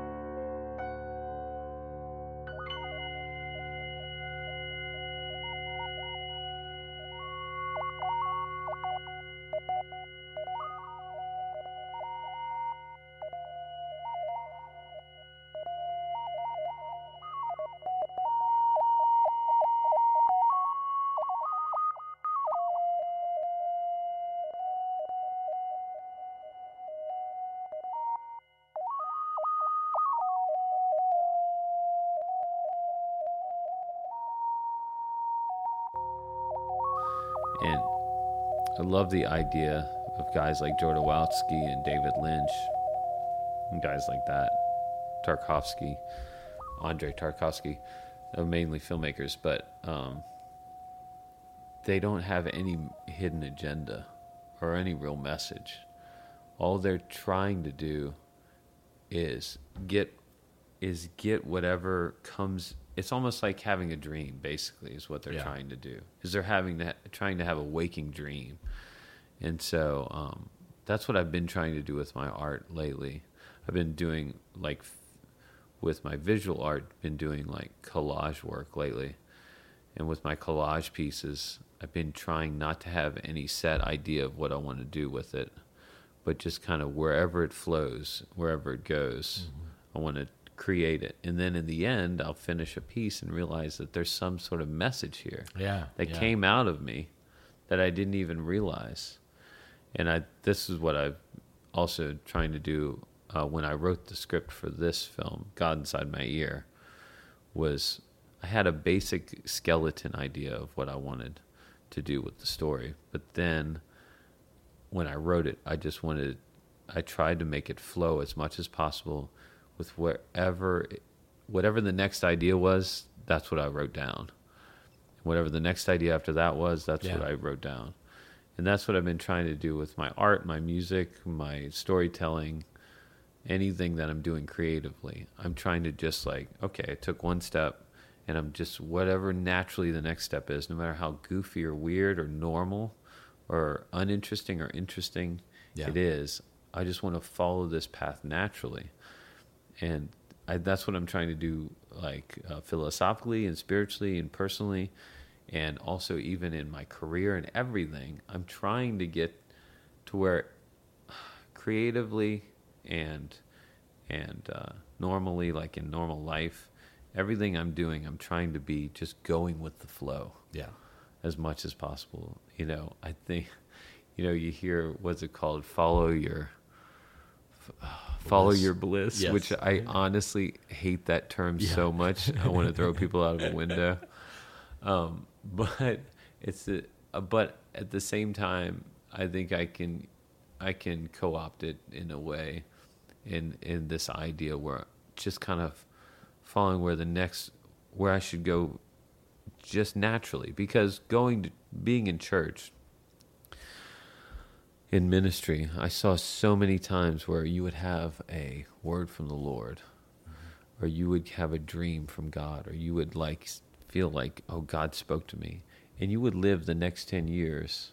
Speaker 2: And I love the idea of guys like Jodorowsky and David Lynch, and guys like that, Tarkovsky, Andre Tarkovsky, uh, mainly filmmakers, but um, they don't have any hidden agenda or any real message. All they're trying to do is get is get whatever comes it's almost like having a dream basically is what they're
Speaker 1: Yeah.
Speaker 2: trying to do is they're having to trying to have a waking dream. And so um, that's what i've been trying to do with my art lately. I've been doing like f- with my visual art been doing like collage work lately. And with my collage pieces i've been trying not to have any set idea of what i want to do with it but just kind of wherever it flows wherever it goes i want to create it and then in the end i'll finish a piece and realize that there's some sort of message here
Speaker 1: yeah,
Speaker 2: that
Speaker 1: yeah.
Speaker 2: came out of me that I didn't even realize. And I this is what I've also trying to do uh, when I wrote the script for this film, God Inside My Ear, was I had a basic skeleton idea of what I wanted to do with the story, but then when I wrote it, I just wanted I tried to make it flow as much as possible with wherever whatever the next idea was, that's what I wrote down whatever the next idea after that was, that's what I wrote down. And that's what I've been trying to do with my art, my music, my storytelling, anything that I'm doing creatively. I'm trying to just like, okay, I took one step and I'm just whatever naturally the next step is, no matter how goofy or weird or normal or uninteresting or interesting
Speaker 1: Yeah.
Speaker 2: it is, I just want to follow this path naturally. And I, that's what I'm trying to do, like uh, philosophically and spiritually and personally, and also even in my career and everything, I'm trying to get to where creatively and and uh, normally, like in normal life, everything I'm doing, I'm trying to be just going with the flow
Speaker 1: Yeah.
Speaker 2: as much as possible. You know, I think, you know, you hear what's it called? Follow your, follow
Speaker 1: Bliss.
Speaker 2: your bliss,
Speaker 1: Yes.
Speaker 2: which I honestly hate that term so much. I want to throw people out of a window. Um, but it's a, uh, but at the same time, I think I can, I can co-opt it in a way, in in this idea where just kind of following where the next where I should go just naturally because going to being in church in ministry I saw so many times where you would have a word from the Lord or you would have a dream from God or you would like feel like oh God spoke to me and you would live the next 10 years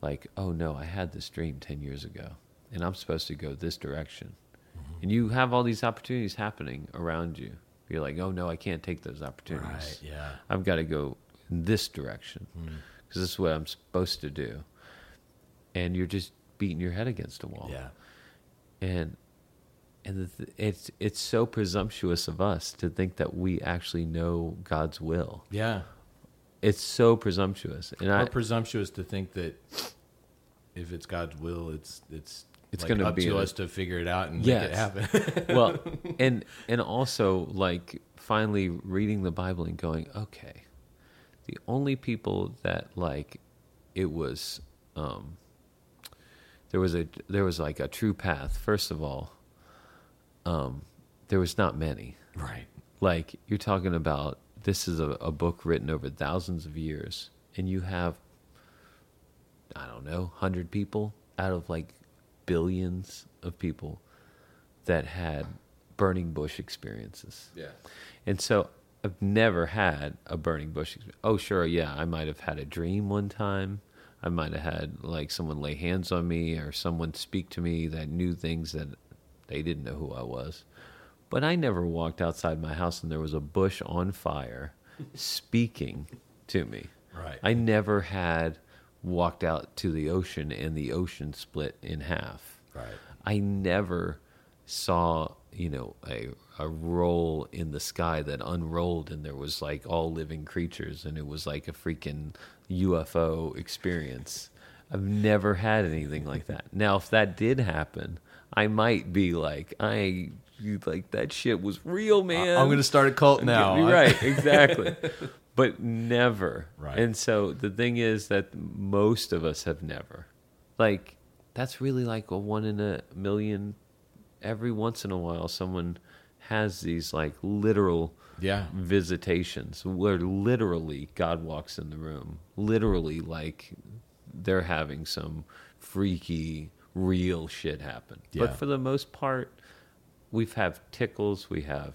Speaker 2: like oh no I had this dream 10 years ago and I'm supposed to go this direction mm-hmm. and you have all these opportunities happening around you you're like oh no I can't take those opportunities
Speaker 1: Right. Yeah.
Speaker 2: I've got to go in this direction mm. because this is what I'm supposed to do. And you're just beating your head against a wall.
Speaker 1: Yeah.
Speaker 2: And and the th- it's it's so presumptuous of us to think that we actually know God's will.
Speaker 1: Yeah.
Speaker 2: It's so presumptuous. And I
Speaker 1: presumptuous to think that if it's God's will, it's it's
Speaker 2: It's
Speaker 1: like
Speaker 2: gonna be
Speaker 1: up
Speaker 2: be
Speaker 1: to
Speaker 2: a-
Speaker 1: us to figure it out and
Speaker 2: Yes.
Speaker 1: make it happen.
Speaker 2: well, and and also like finally reading the Bible and going, okay, the only people that like it was um there was a there was like a true path. First of all, um there was not many.
Speaker 1: right.
Speaker 2: Like you're talking about this is a, a book written over thousands of years and you have I don't know, 100 people out of like billions of people that had burning bush experiences.
Speaker 1: Yeah.
Speaker 2: And so I've never had a burning bush. expe- Oh, sure, yeah, I might have had a dream one time. I might have had like someone lay hands on me or someone speak to me that knew things that they didn't know who I was. But I never walked outside my house and there was a bush on fire speaking to me.
Speaker 1: Right.
Speaker 2: I never had walked out to the ocean and the ocean split in half.
Speaker 1: Right.
Speaker 2: I never saw, you know, a a roll in the sky that unrolled and there was like all living creatures and it was like a freaking UFO experience. I've never had anything like that. Now, if that did happen, I might be like, I you like that shit was real, man.
Speaker 1: I'm going to start a cult now.
Speaker 2: You're right, exactly. but never.
Speaker 1: Right.
Speaker 2: And so the thing is that most of us have never. Like that's really like a one in a million. Every once in a while, someone has these like literal
Speaker 1: Yeah.
Speaker 2: visitations where literally God walks in the room. Literally, like they're having some freaky, real shit happen.
Speaker 1: Yeah.
Speaker 2: But for the most part, we've have tickles, we have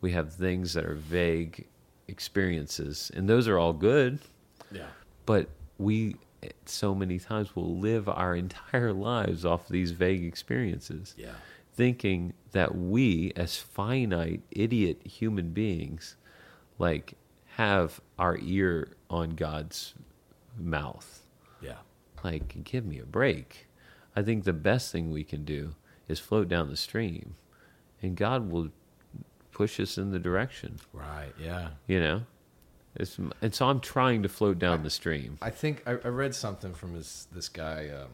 Speaker 2: we have things that are vague experiences, and those are all good.
Speaker 1: Yeah.
Speaker 2: But we so many times will live our entire lives off these vague experiences
Speaker 1: Yeah.
Speaker 2: Thinking that we as finite idiot human beings like have our ear on God's mouth
Speaker 1: Yeah.
Speaker 2: like give me a break i think the best thing we can do is float down the stream and God will push us in the direction
Speaker 1: Right. Yeah.
Speaker 2: you know it's, and so I'm trying to float down the stream
Speaker 1: I think I, I read something from this this guy um,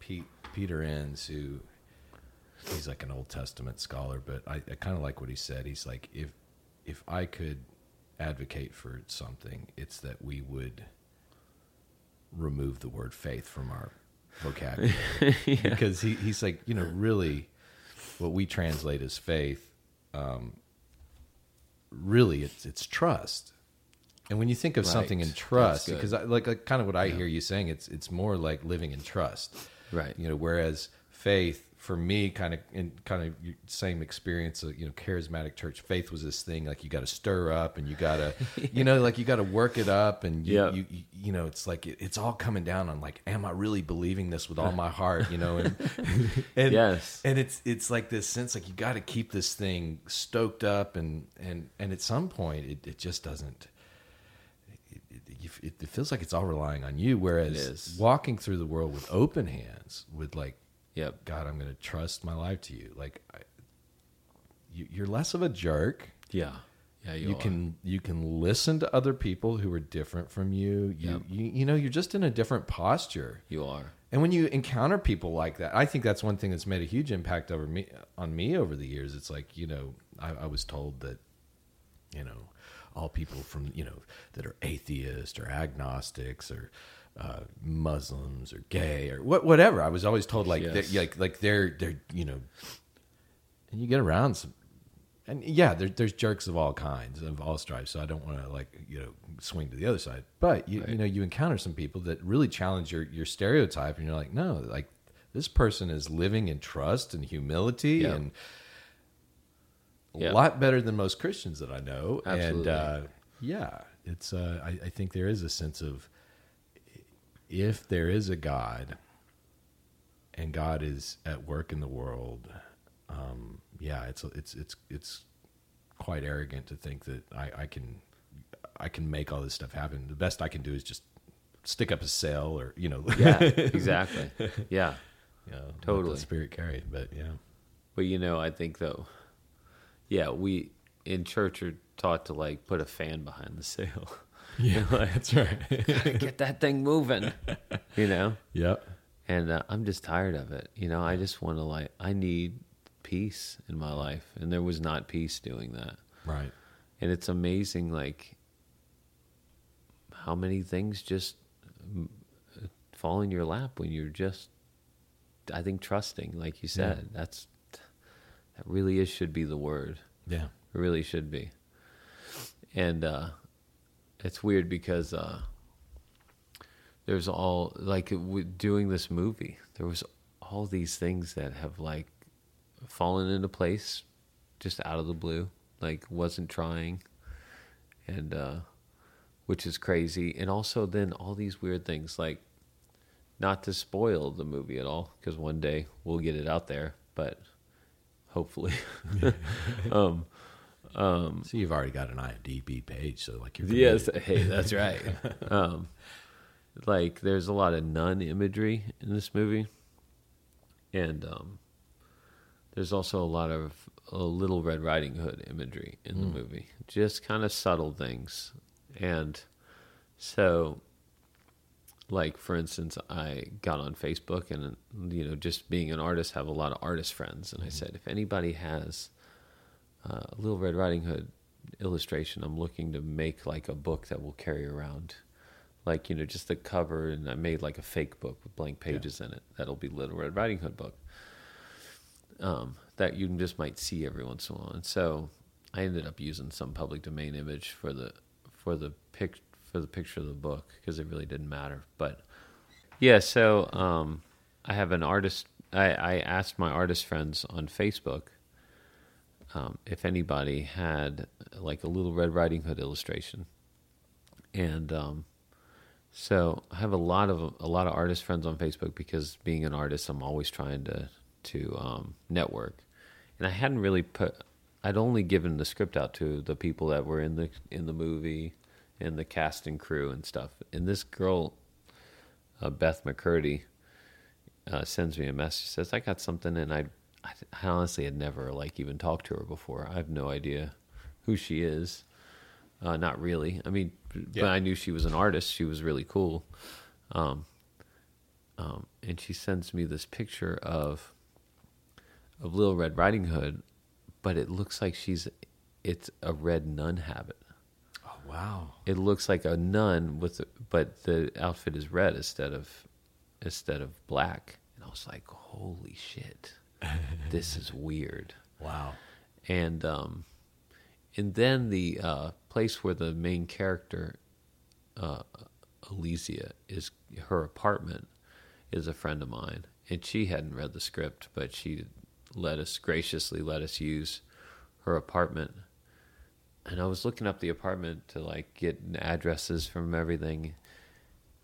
Speaker 1: Pete Peter Enns who he's like an Old Testament scholar, but I, I kind of like what he said. He's like if if I could advocate for something, it's that we would remove the word faith from our vocabulary because he, he's like you know really what we translate as faith um, really it's it's trust and when you think of
Speaker 2: Right.
Speaker 1: something in trust because I, like, like kind of what i hear you saying it's it's more like living in trust
Speaker 2: Right.
Speaker 1: you know whereas faith for me kind of in kind of same experience of you know charismatic church faith was this thing like you got to stir up and you got to you know like you got to work it up and you,
Speaker 2: Yep.
Speaker 1: you, you you know it's like it, it's all coming down on like am i really believing this with all my heart you know and and
Speaker 2: Yes.
Speaker 1: and it's it's like this sense like you got to keep this thing stoked up and and and at some point it, it just doesn't it, it feels like it's all relying on you. Whereas walking through the world with open hands, with like,
Speaker 2: Yep.
Speaker 1: God, I'm going to trust my life to you. Like, I, you, you're less of a jerk.
Speaker 2: Yeah. Yeah. You,
Speaker 1: You, can you can listen to other people who are different from you. You,
Speaker 2: Yep.
Speaker 1: you you know you're just in a different posture.
Speaker 2: You are.
Speaker 1: And when you encounter people like that, I think that's one thing that's made a huge impact over me on me over the years. It's like you know, I, I was told that you know all people from you know that are atheists or agnostics or uh, Muslims or gay or what whatever. I was always told like
Speaker 2: Yes.
Speaker 1: they're, like like they're they're you know, and you get around some. And yeah, there, there's jerks of all kinds, of all stripes. So I don't want to like you know swing to the other side. But you
Speaker 2: Right.
Speaker 1: you know you encounter some people that really challenge your your stereotype, and you're like, no, like this person is living in trust and humility,
Speaker 2: Yeah.
Speaker 1: and a
Speaker 2: Yeah.
Speaker 1: lot better than most Christians that I know.
Speaker 2: Absolutely.
Speaker 1: And uh, yeah, it's uh, I, I think there is a sense of if there is a God, and God is at work in the world. Um, yeah, it's it's it's it's quite arrogant to think that I, I can I can make all this stuff happen. The best I can do is just stick up a sail, or you know,
Speaker 2: Yeah. exactly. Yeah.
Speaker 1: let
Speaker 2: Totally.
Speaker 1: the spirit carry. But yeah,
Speaker 2: But you know, I think though, yeah, we in church are taught to like put a fan behind the sail.
Speaker 1: yeah, that's right.
Speaker 2: Get that thing moving. You know?
Speaker 1: yep.
Speaker 2: And uh, I'm just tired of it. You know, I just want to like I need peace in my life and there was not peace doing that.
Speaker 1: Right.
Speaker 2: And it's amazing like how many things just mm, fall in your lap when you're just I think trusting like you said. That's that really is should be the word.
Speaker 1: Yeah.
Speaker 2: It really should be. And uh, it's weird because uh, there's all like doing this movie, there was all these things that have like fallen into place just out of the blue, like wasn't trying, and uh, which is crazy. And also then all these weird things like not to spoil the movie at all because one day we'll get it out there, but hopefully. um, um,
Speaker 1: So you've already got an IMDb page, so like you're
Speaker 2: Yes, hey, that's right. um, like, there's a lot of nun imagery in this movie, and um, there's also a lot of uh, Little Red Riding Hood imagery in the movie. Just kind of subtle things, and so, like for instance, I got on Facebook, and you know, just being an artist, have a lot of artist friends, and I said, if anybody has uh, a Little Red Riding Hood illustration. I'm looking to make like a book that will carry around, like you know, just the cover, and I made like a fake book with blank pages in it. That'll be Little Red Riding Hood book. Um, that you just might see every once in a while, and so I ended up using some public domain image for the for the pic for the picture of the book because it really didn't matter. But yeah, so um, I have an artist. I, I asked my artist friends on Facebook um, if anybody had like a little Red Riding Hood illustration, and um, so I have a lot of a lot of artist friends on Facebook because being an artist, I'm always trying to to um, network, and I hadn't really put. I'd only given the script out to the people that were in the in the movie, and the cast and crew and stuff. And this girl, uh, Beth McCurdy, uh, sends me a message says I got something and I, I I honestly had never like even talked to her before. I have no idea who she is. Uh, not really. I mean, but I knew she was an artist. She was really cool. Um, um, and she sends me this picture of of Little Red Riding Hood, but it looks like she's it's a red nun habit.
Speaker 1: Oh wow.
Speaker 2: It looks like a nun with, but the outfit is red instead of instead of black. And I was like, holy shit, this is weird.
Speaker 1: Wow.
Speaker 2: And um, and then the uh, place where the main character, uh, Elysia, is her apartment, is a friend of mine, and she hadn't read the script, but she let us graciously let us use her apartment. And I was looking up the apartment to like get addresses from everything,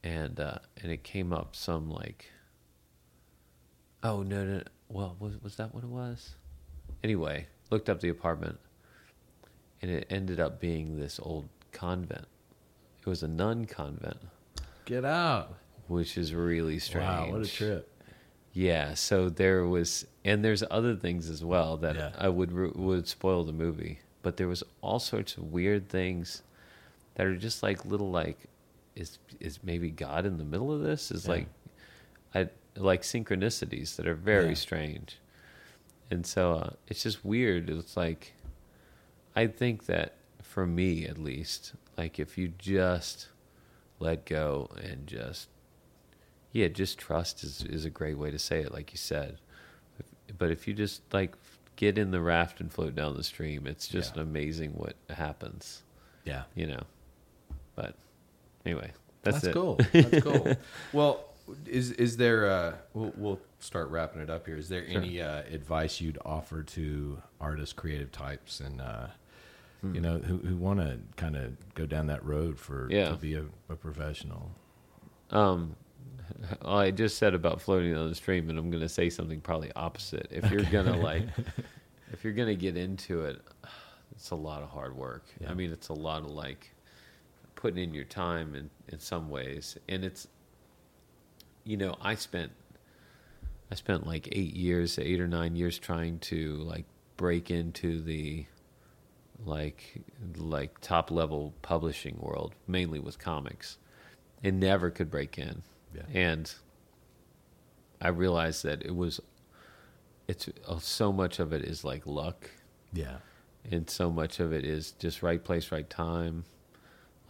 Speaker 2: and uh, and it came up some like, oh no no, well was was that what it was? Anyway, looked up the apartment, and it ended up being this old convent. it was a nun convent,
Speaker 1: Get out!
Speaker 2: which is really strange.
Speaker 1: Wow, what a trip!
Speaker 2: Yeah, so there was, and there's other things as well that
Speaker 1: Yeah.
Speaker 2: I would would spoil the movie. But there was all sorts of weird things that are just like little like, is is maybe God in the middle of this? Is
Speaker 1: Yeah.
Speaker 2: like, like synchronicities that are very
Speaker 1: Yeah.
Speaker 2: strange, and so uh, it's just weird. It's like, I think that for me at least, like if you just let go and just yeah, just trust is is a great way to say it, like you said. But if you just like get in the raft and float down the stream, it's just
Speaker 1: Yeah.
Speaker 2: amazing what happens,
Speaker 1: Yeah,
Speaker 2: you know. But anyway, that's,
Speaker 1: that's, cool. That's cool. well, is is there? Uh, we'll, we'll start wrapping it up here. Is there
Speaker 2: Sure.
Speaker 1: any uh, advice you'd offer to artists, creative types, and uh,
Speaker 2: Hmm.
Speaker 1: you know who who want to kind of go down that road for
Speaker 2: Yeah.
Speaker 1: to be a, a professional?
Speaker 2: Um, I just said about floating on the stream, and I'm going to say something probably opposite. If you're gonna like, if you're gonna get into it, it's a lot of hard work.
Speaker 1: Yeah.
Speaker 2: I mean, it's a lot of like putting in your time in in some ways, and it's, you know, I spent, I spent like eight years, eight or nine years trying to like break into the like like top level publishing world mainly with comics and never could break in.
Speaker 1: Yeah.
Speaker 2: and i realized that it was it's uh, so much of it is like luck.
Speaker 1: Yeah,
Speaker 2: and so much of it is just right place right time.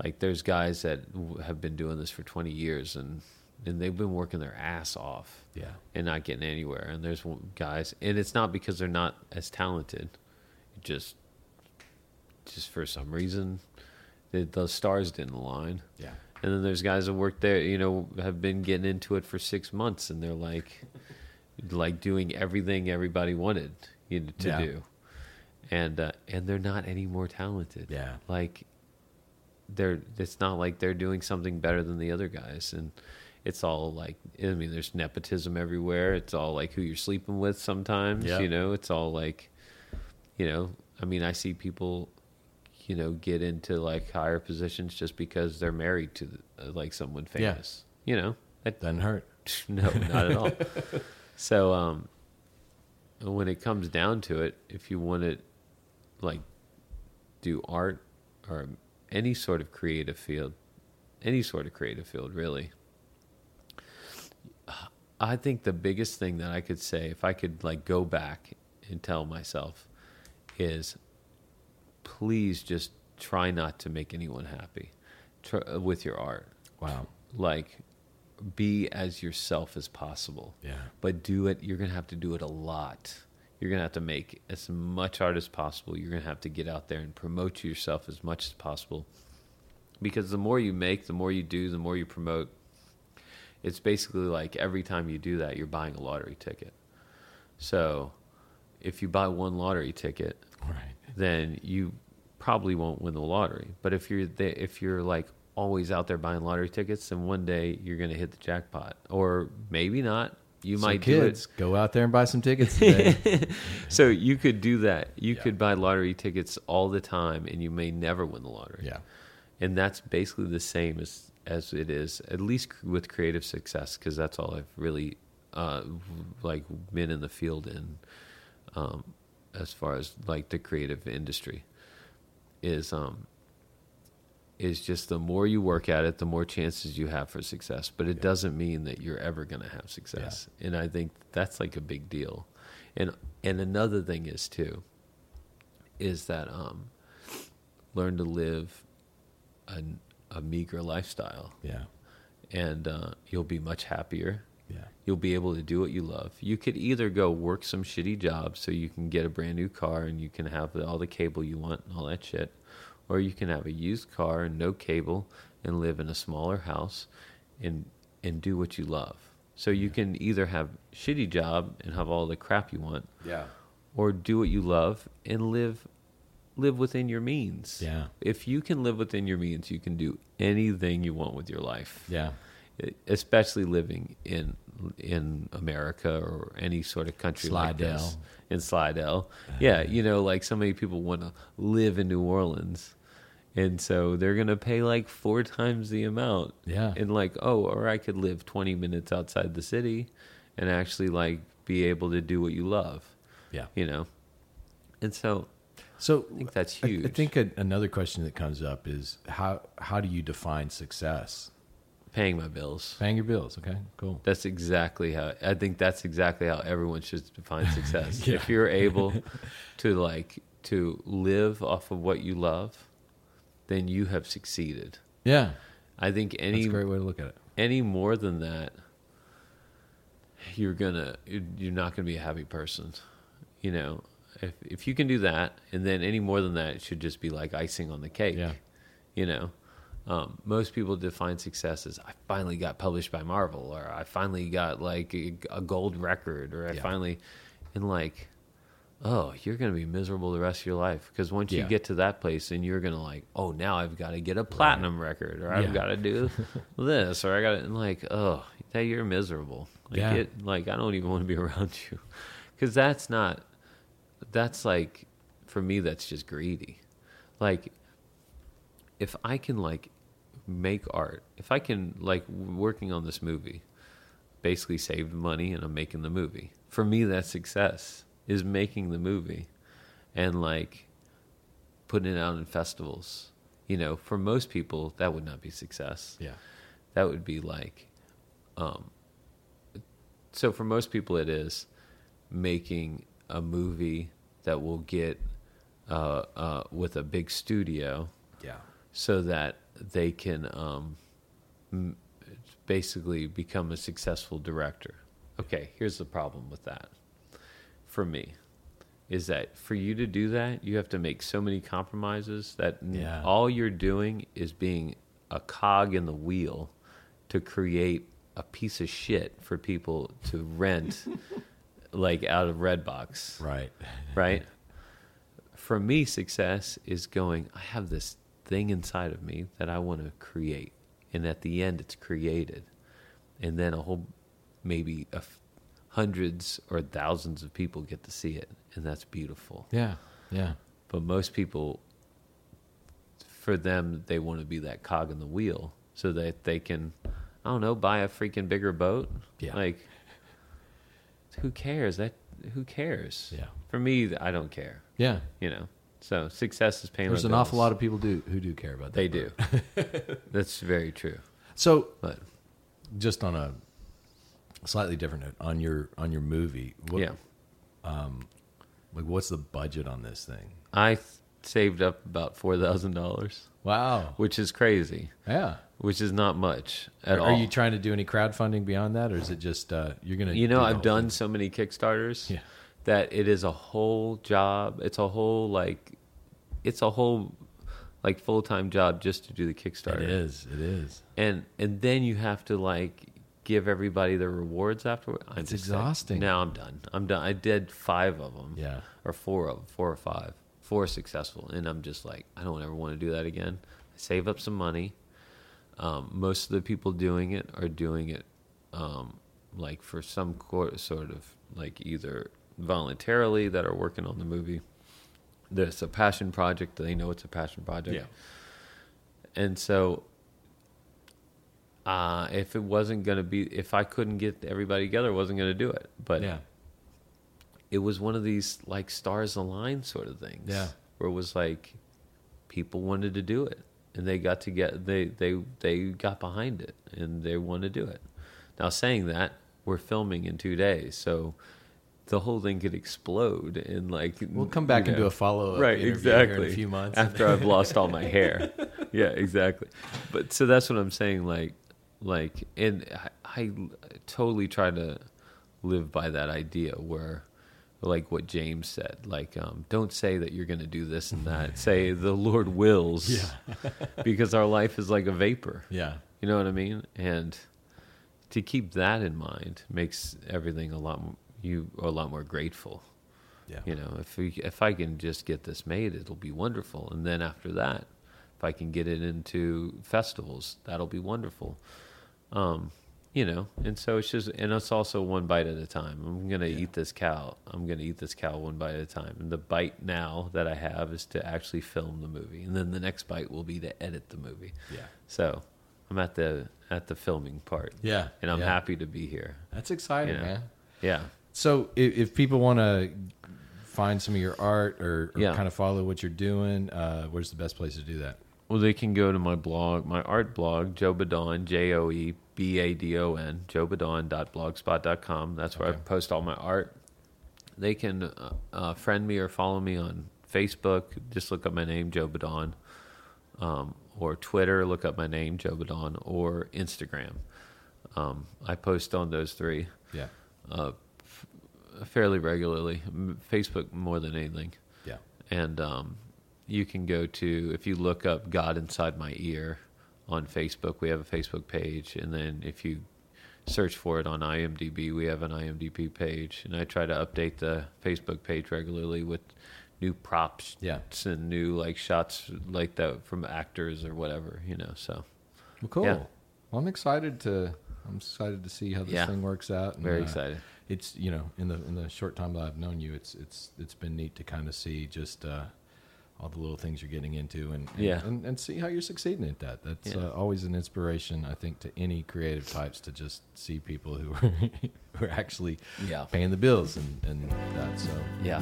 Speaker 2: Like there's guys that w- have been doing this for 20 years and and they've been working their ass off
Speaker 1: yeah,
Speaker 2: and not getting anywhere and there's guys and it's not because they're not as talented it just just for some reason the, the stars didn't align
Speaker 1: yeah,
Speaker 2: and then there's guys that work there, you know, have been getting into it for six months, and they're like, like doing everything everybody wanted you know, to
Speaker 1: Yeah.
Speaker 2: do, and uh, and they're not any more talented.
Speaker 1: Yeah.
Speaker 2: like they're. It's not like they're doing something better than the other guys, and it's all like. I mean, there's nepotism everywhere. It's all like who you're sleeping with. Sometimes, you know, it's all like, you know. I mean, I see people you know get into like higher positions just because they're married to uh, like someone famous. Yeah. you know that,
Speaker 1: doesn't hurt.
Speaker 2: no not at all so um when it comes down to it if you want to like do art or any sort of creative field any sort of creative field really i think the biggest thing that i could say if i could like go back and tell myself is please just try not to make anyone happy. Try, uh, with your art.
Speaker 1: Wow.
Speaker 2: like be as yourself as possible.
Speaker 1: Yeah.
Speaker 2: but do it you're gonna have to do it a lot. You're gonna have to make as much art as possible. You're gonna have to get out there and promote yourself as much as possible. Because the more you make the more you do the more you promote it's basically like every time you do that you're buying a lottery ticket so if you buy one lottery ticket
Speaker 1: Right.
Speaker 2: then you probably won't win the lottery. But if you're the, if you're like always out there buying lottery tickets, then one day you're going to hit the jackpot, or maybe not. You
Speaker 1: So
Speaker 2: might
Speaker 1: kids go out there and buy some tickets today.
Speaker 2: So you could do that. You
Speaker 1: Yeah.
Speaker 2: could buy lottery tickets all the time, and you may never win the lottery.
Speaker 1: yeah.
Speaker 2: And that's basically the same as as it is, at least with creative success, because that's all I've really uh, like been in the field in, um, as far as like the creative industry, is um, is just the more you work at it, the more chances you have for success. But it
Speaker 1: Yeah.
Speaker 2: doesn't mean that you're ever going to have success, and I think that's like a big deal. And and another thing is too, is that um, learn to live a, a meager lifestyle,
Speaker 1: Yeah.
Speaker 2: and uh, you'll be much happier.
Speaker 1: Yeah.
Speaker 2: You'll be able to do what you love. You could either go work some shitty job so you can get a brand new car and you can have all the cable you want and all that shit, or you can have a used car and no cable and live in a smaller house and and do what you love. So you can either have shitty job and have all the crap you want,
Speaker 1: Yeah.
Speaker 2: or do what you love and live live within your means.
Speaker 1: Yeah.
Speaker 2: If you can live within your means, you can do anything you want with your life.
Speaker 1: Yeah.
Speaker 2: Especially living in in America or any sort of country like this. In Slidell. Uh, yeah, you know, like so many people want to live in New Orleans And so they're going to pay like four times the amount.
Speaker 1: Yeah.
Speaker 2: And like, oh, or I could live 20 minutes outside the city and actually like be able to do what you love,
Speaker 1: Yeah.
Speaker 2: you know? And so
Speaker 1: So
Speaker 2: I think that's huge.
Speaker 1: I, think a, another question that comes up is how how do you define success?
Speaker 2: paying my bills.
Speaker 1: Paying your bills. Okay, cool.
Speaker 2: That's exactly how I think that's exactly how everyone should define success.
Speaker 1: Yeah.
Speaker 2: If you're able to like to live off of what you love, then you have succeeded.
Speaker 1: Yeah,
Speaker 2: I think
Speaker 1: that's
Speaker 2: any
Speaker 1: a great way to look at it.
Speaker 2: any more than that, you're gonna you're not gonna be a happy person. You know, if if you can do that, and then any more than that, it should just be like icing on the cake.
Speaker 1: Yeah.
Speaker 2: You know, um, most people define success as I finally got published by Marvel, or I finally got like a, a gold record, or I
Speaker 1: Yeah.
Speaker 2: finally, and like, oh, you're gonna be miserable the rest of your life because once you get to that place, and you're gonna like, oh, now I've got to get a platinum record, or I've
Speaker 1: Yeah.
Speaker 2: got to do this, or I got to like, oh, that you're miserable. Like,
Speaker 1: Yeah.
Speaker 2: it, like I don't even want to be around you, because that's not, that's like, for me, that's just greedy. Like, if I can like make art, if I can like working on this movie, basically save money and I'm making the movie. For me, that's success is making the movie, and like putting it out in festivals. You know, for most people, that would not be success
Speaker 1: Yeah,
Speaker 2: that would be like um so for most people it is making a movie that will get uh uh with a big studio.
Speaker 1: Yeah,
Speaker 2: so that they can um m- basically become a successful director. Okay here's the problem with that. For me is that for you to do that you have to make so many compromises that
Speaker 1: Yeah.
Speaker 2: all you're doing is being a cog in the wheel to create a piece of shit for people to rent like out of redbox
Speaker 1: right.
Speaker 2: right? For me, success is going, I have this thing inside of me that I want to create. And at the end, it's created. And then a whole, maybe a f- hundreds or thousands of people get to see it. And that's beautiful.
Speaker 1: Yeah, yeah,
Speaker 2: But most people, for them, they want to be that cog in the wheel so that they can, I don't know, buy a freaking bigger boat.
Speaker 1: Yeah.
Speaker 2: Like, who cares? That who cares?
Speaker 1: yeah,
Speaker 2: For me, I don't care.
Speaker 1: yeah.
Speaker 2: You know, so success is paying.
Speaker 1: There's an awful lot of people do who do care about that.
Speaker 2: They
Speaker 1: part.
Speaker 2: do. That's very true.
Speaker 1: So,
Speaker 2: But
Speaker 1: just on a slightly different note, on your on your movie, what,
Speaker 2: yeah, Um,
Speaker 1: like what's the budget on this thing?
Speaker 2: I saved up about four thousand dollars,
Speaker 1: Wow.
Speaker 2: which is crazy.
Speaker 1: Yeah.
Speaker 2: Which is not much at
Speaker 1: Are
Speaker 2: all.
Speaker 1: Are you trying to do any crowdfunding beyond that, or is it just uh, you're gonna?
Speaker 2: You know,
Speaker 1: the
Speaker 2: I've done
Speaker 1: thing?
Speaker 2: so many Kickstarters
Speaker 1: Yeah.
Speaker 2: that it is a whole job. It's a whole like, it's a whole like full time job just to do the Kickstarter.
Speaker 1: It is. It is.
Speaker 2: and and then you have to like give everybody their rewards afterward. I'm
Speaker 1: It's
Speaker 2: just like,
Speaker 1: exhausting.
Speaker 2: now I'm done. I'm done. I did five of them.
Speaker 1: Yeah.
Speaker 2: or four of four or five, four successful, and I'm just like, I don't ever want to do that again. I save up some money. Um, most of the people doing it are doing it um, like for some co- sort of like either voluntarily that are working on the movie. There's a passion project. They know it's a passion project. Yeah. And so, uh, if it wasn't going to be, if I couldn't get everybody together, I wasn't going to do it. But
Speaker 1: Yeah.
Speaker 2: It was one of these like stars align sort of things.
Speaker 1: Yeah.
Speaker 2: Where it was like people wanted to do it and they got to get they they they got behind it and they want to do it. Now saying that, we're filming in 2 days. So the whole thing could explode and like
Speaker 1: We'll come back
Speaker 2: you
Speaker 1: and do a follow up.
Speaker 2: right exactly
Speaker 1: in a few months.
Speaker 2: after I've lost all my hair. Yeah, exactly. But so that's what I'm saying. Like, like, and I, I totally try to live by that idea where, like what James said, like, um, don't say that you're going to do this and that. say the Lord wills.
Speaker 1: Yeah.
Speaker 2: because our life is like a vapor.
Speaker 1: yeah.
Speaker 2: You know what I mean? And to keep that in mind makes everything a lot you a lot more grateful.
Speaker 1: Yeah.
Speaker 2: You know, if we, if I can just get this made, it'll be wonderful. And then after that, if I can get it into festivals, that'll be wonderful. Um, you know, and so it's just, and it's also one bite at a time. I'm gonna eat this cow. I'm gonna eat this cow one bite at a time. And the bite now that I have is to actually film the movie, and then the next bite will be to edit the movie.
Speaker 1: Yeah.
Speaker 2: So I'm at the at the filming part.
Speaker 1: Yeah,
Speaker 2: and I'm
Speaker 1: yeah.
Speaker 2: happy to be here.
Speaker 1: That's exciting,
Speaker 2: You know.
Speaker 1: man.
Speaker 2: Yeah.
Speaker 1: So if, if people want to find some of your art or, or
Speaker 2: Yeah.
Speaker 1: kind of follow what you're doing, uh, where's the best place to do that?
Speaker 2: Well, they can go to my blog, my art blog, Joe Badon, J O E B A D O N, joebadon.blogspot.com. That's where
Speaker 1: Okay.
Speaker 2: I post all my art. They can uh, uh, friend me or follow me on Facebook. Just look up my name, Joe Badon. Um, or Twitter, look up my name, Joe Badon, or Instagram. Um, I post on those three
Speaker 1: Yeah.
Speaker 2: uh, f- fairly regularly. Facebook more than anything
Speaker 1: Yeah.
Speaker 2: and um, you can go to if you look up God inside my ear on Facebook. We have a Facebook page, and then if you search for it on IMDb, we have an IMDb page, and I try to update the Facebook page regularly with new props
Speaker 1: Yeah.
Speaker 2: and new like shots like that from actors or whatever, you know. So
Speaker 1: Well, cool.
Speaker 2: Yeah.
Speaker 1: Well, I'm excited to. I'm excited to see how this
Speaker 2: Yeah.
Speaker 1: thing works out. and,
Speaker 2: very
Speaker 1: uh,
Speaker 2: excited.
Speaker 1: It's you know in the in the short time that I've known you, it's it's it's been neat to kind of see just uh, all the little things you're getting into and and,
Speaker 2: Yeah.
Speaker 1: and, and see how you're succeeding at that. That's
Speaker 2: Yeah.
Speaker 1: uh, always an inspiration, I think, to any creative types to just see people who are who are actually
Speaker 2: Yeah.
Speaker 1: paying the bills and and that. So
Speaker 2: Yeah,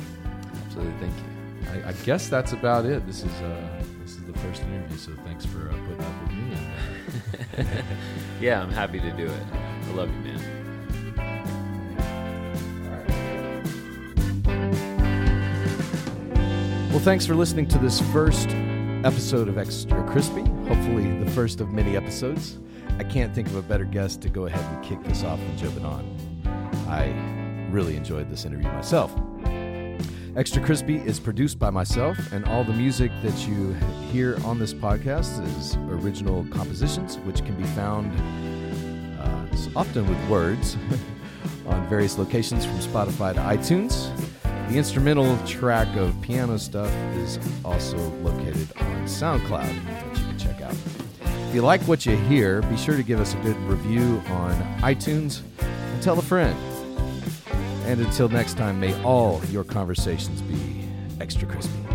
Speaker 2: absolutely. Thank you.
Speaker 1: I, I guess that's about it. This is uh, this is the first interview, so thanks for uh, putting up with me. And, uh,
Speaker 2: Yeah, I'm happy to do it. I love you, man.
Speaker 1: Well, thanks for listening to this first episode of Extra Crispy. Hopefully, the first of many episodes. I can't think of a better guest to go ahead and kick this off than Joe Badon. I really enjoyed this interview myself. Extra Crispy is produced by myself, and all the music that you hear on this podcast is original compositions, which can be found uh, often with words on various locations from Spotify to iTunes. The instrumental track of piano stuff is also located on SoundCloud, which you can check out. If you like what you hear, be sure to give us a good review on iTunes and tell a friend. And until next time, may all your conversations be extra crispy.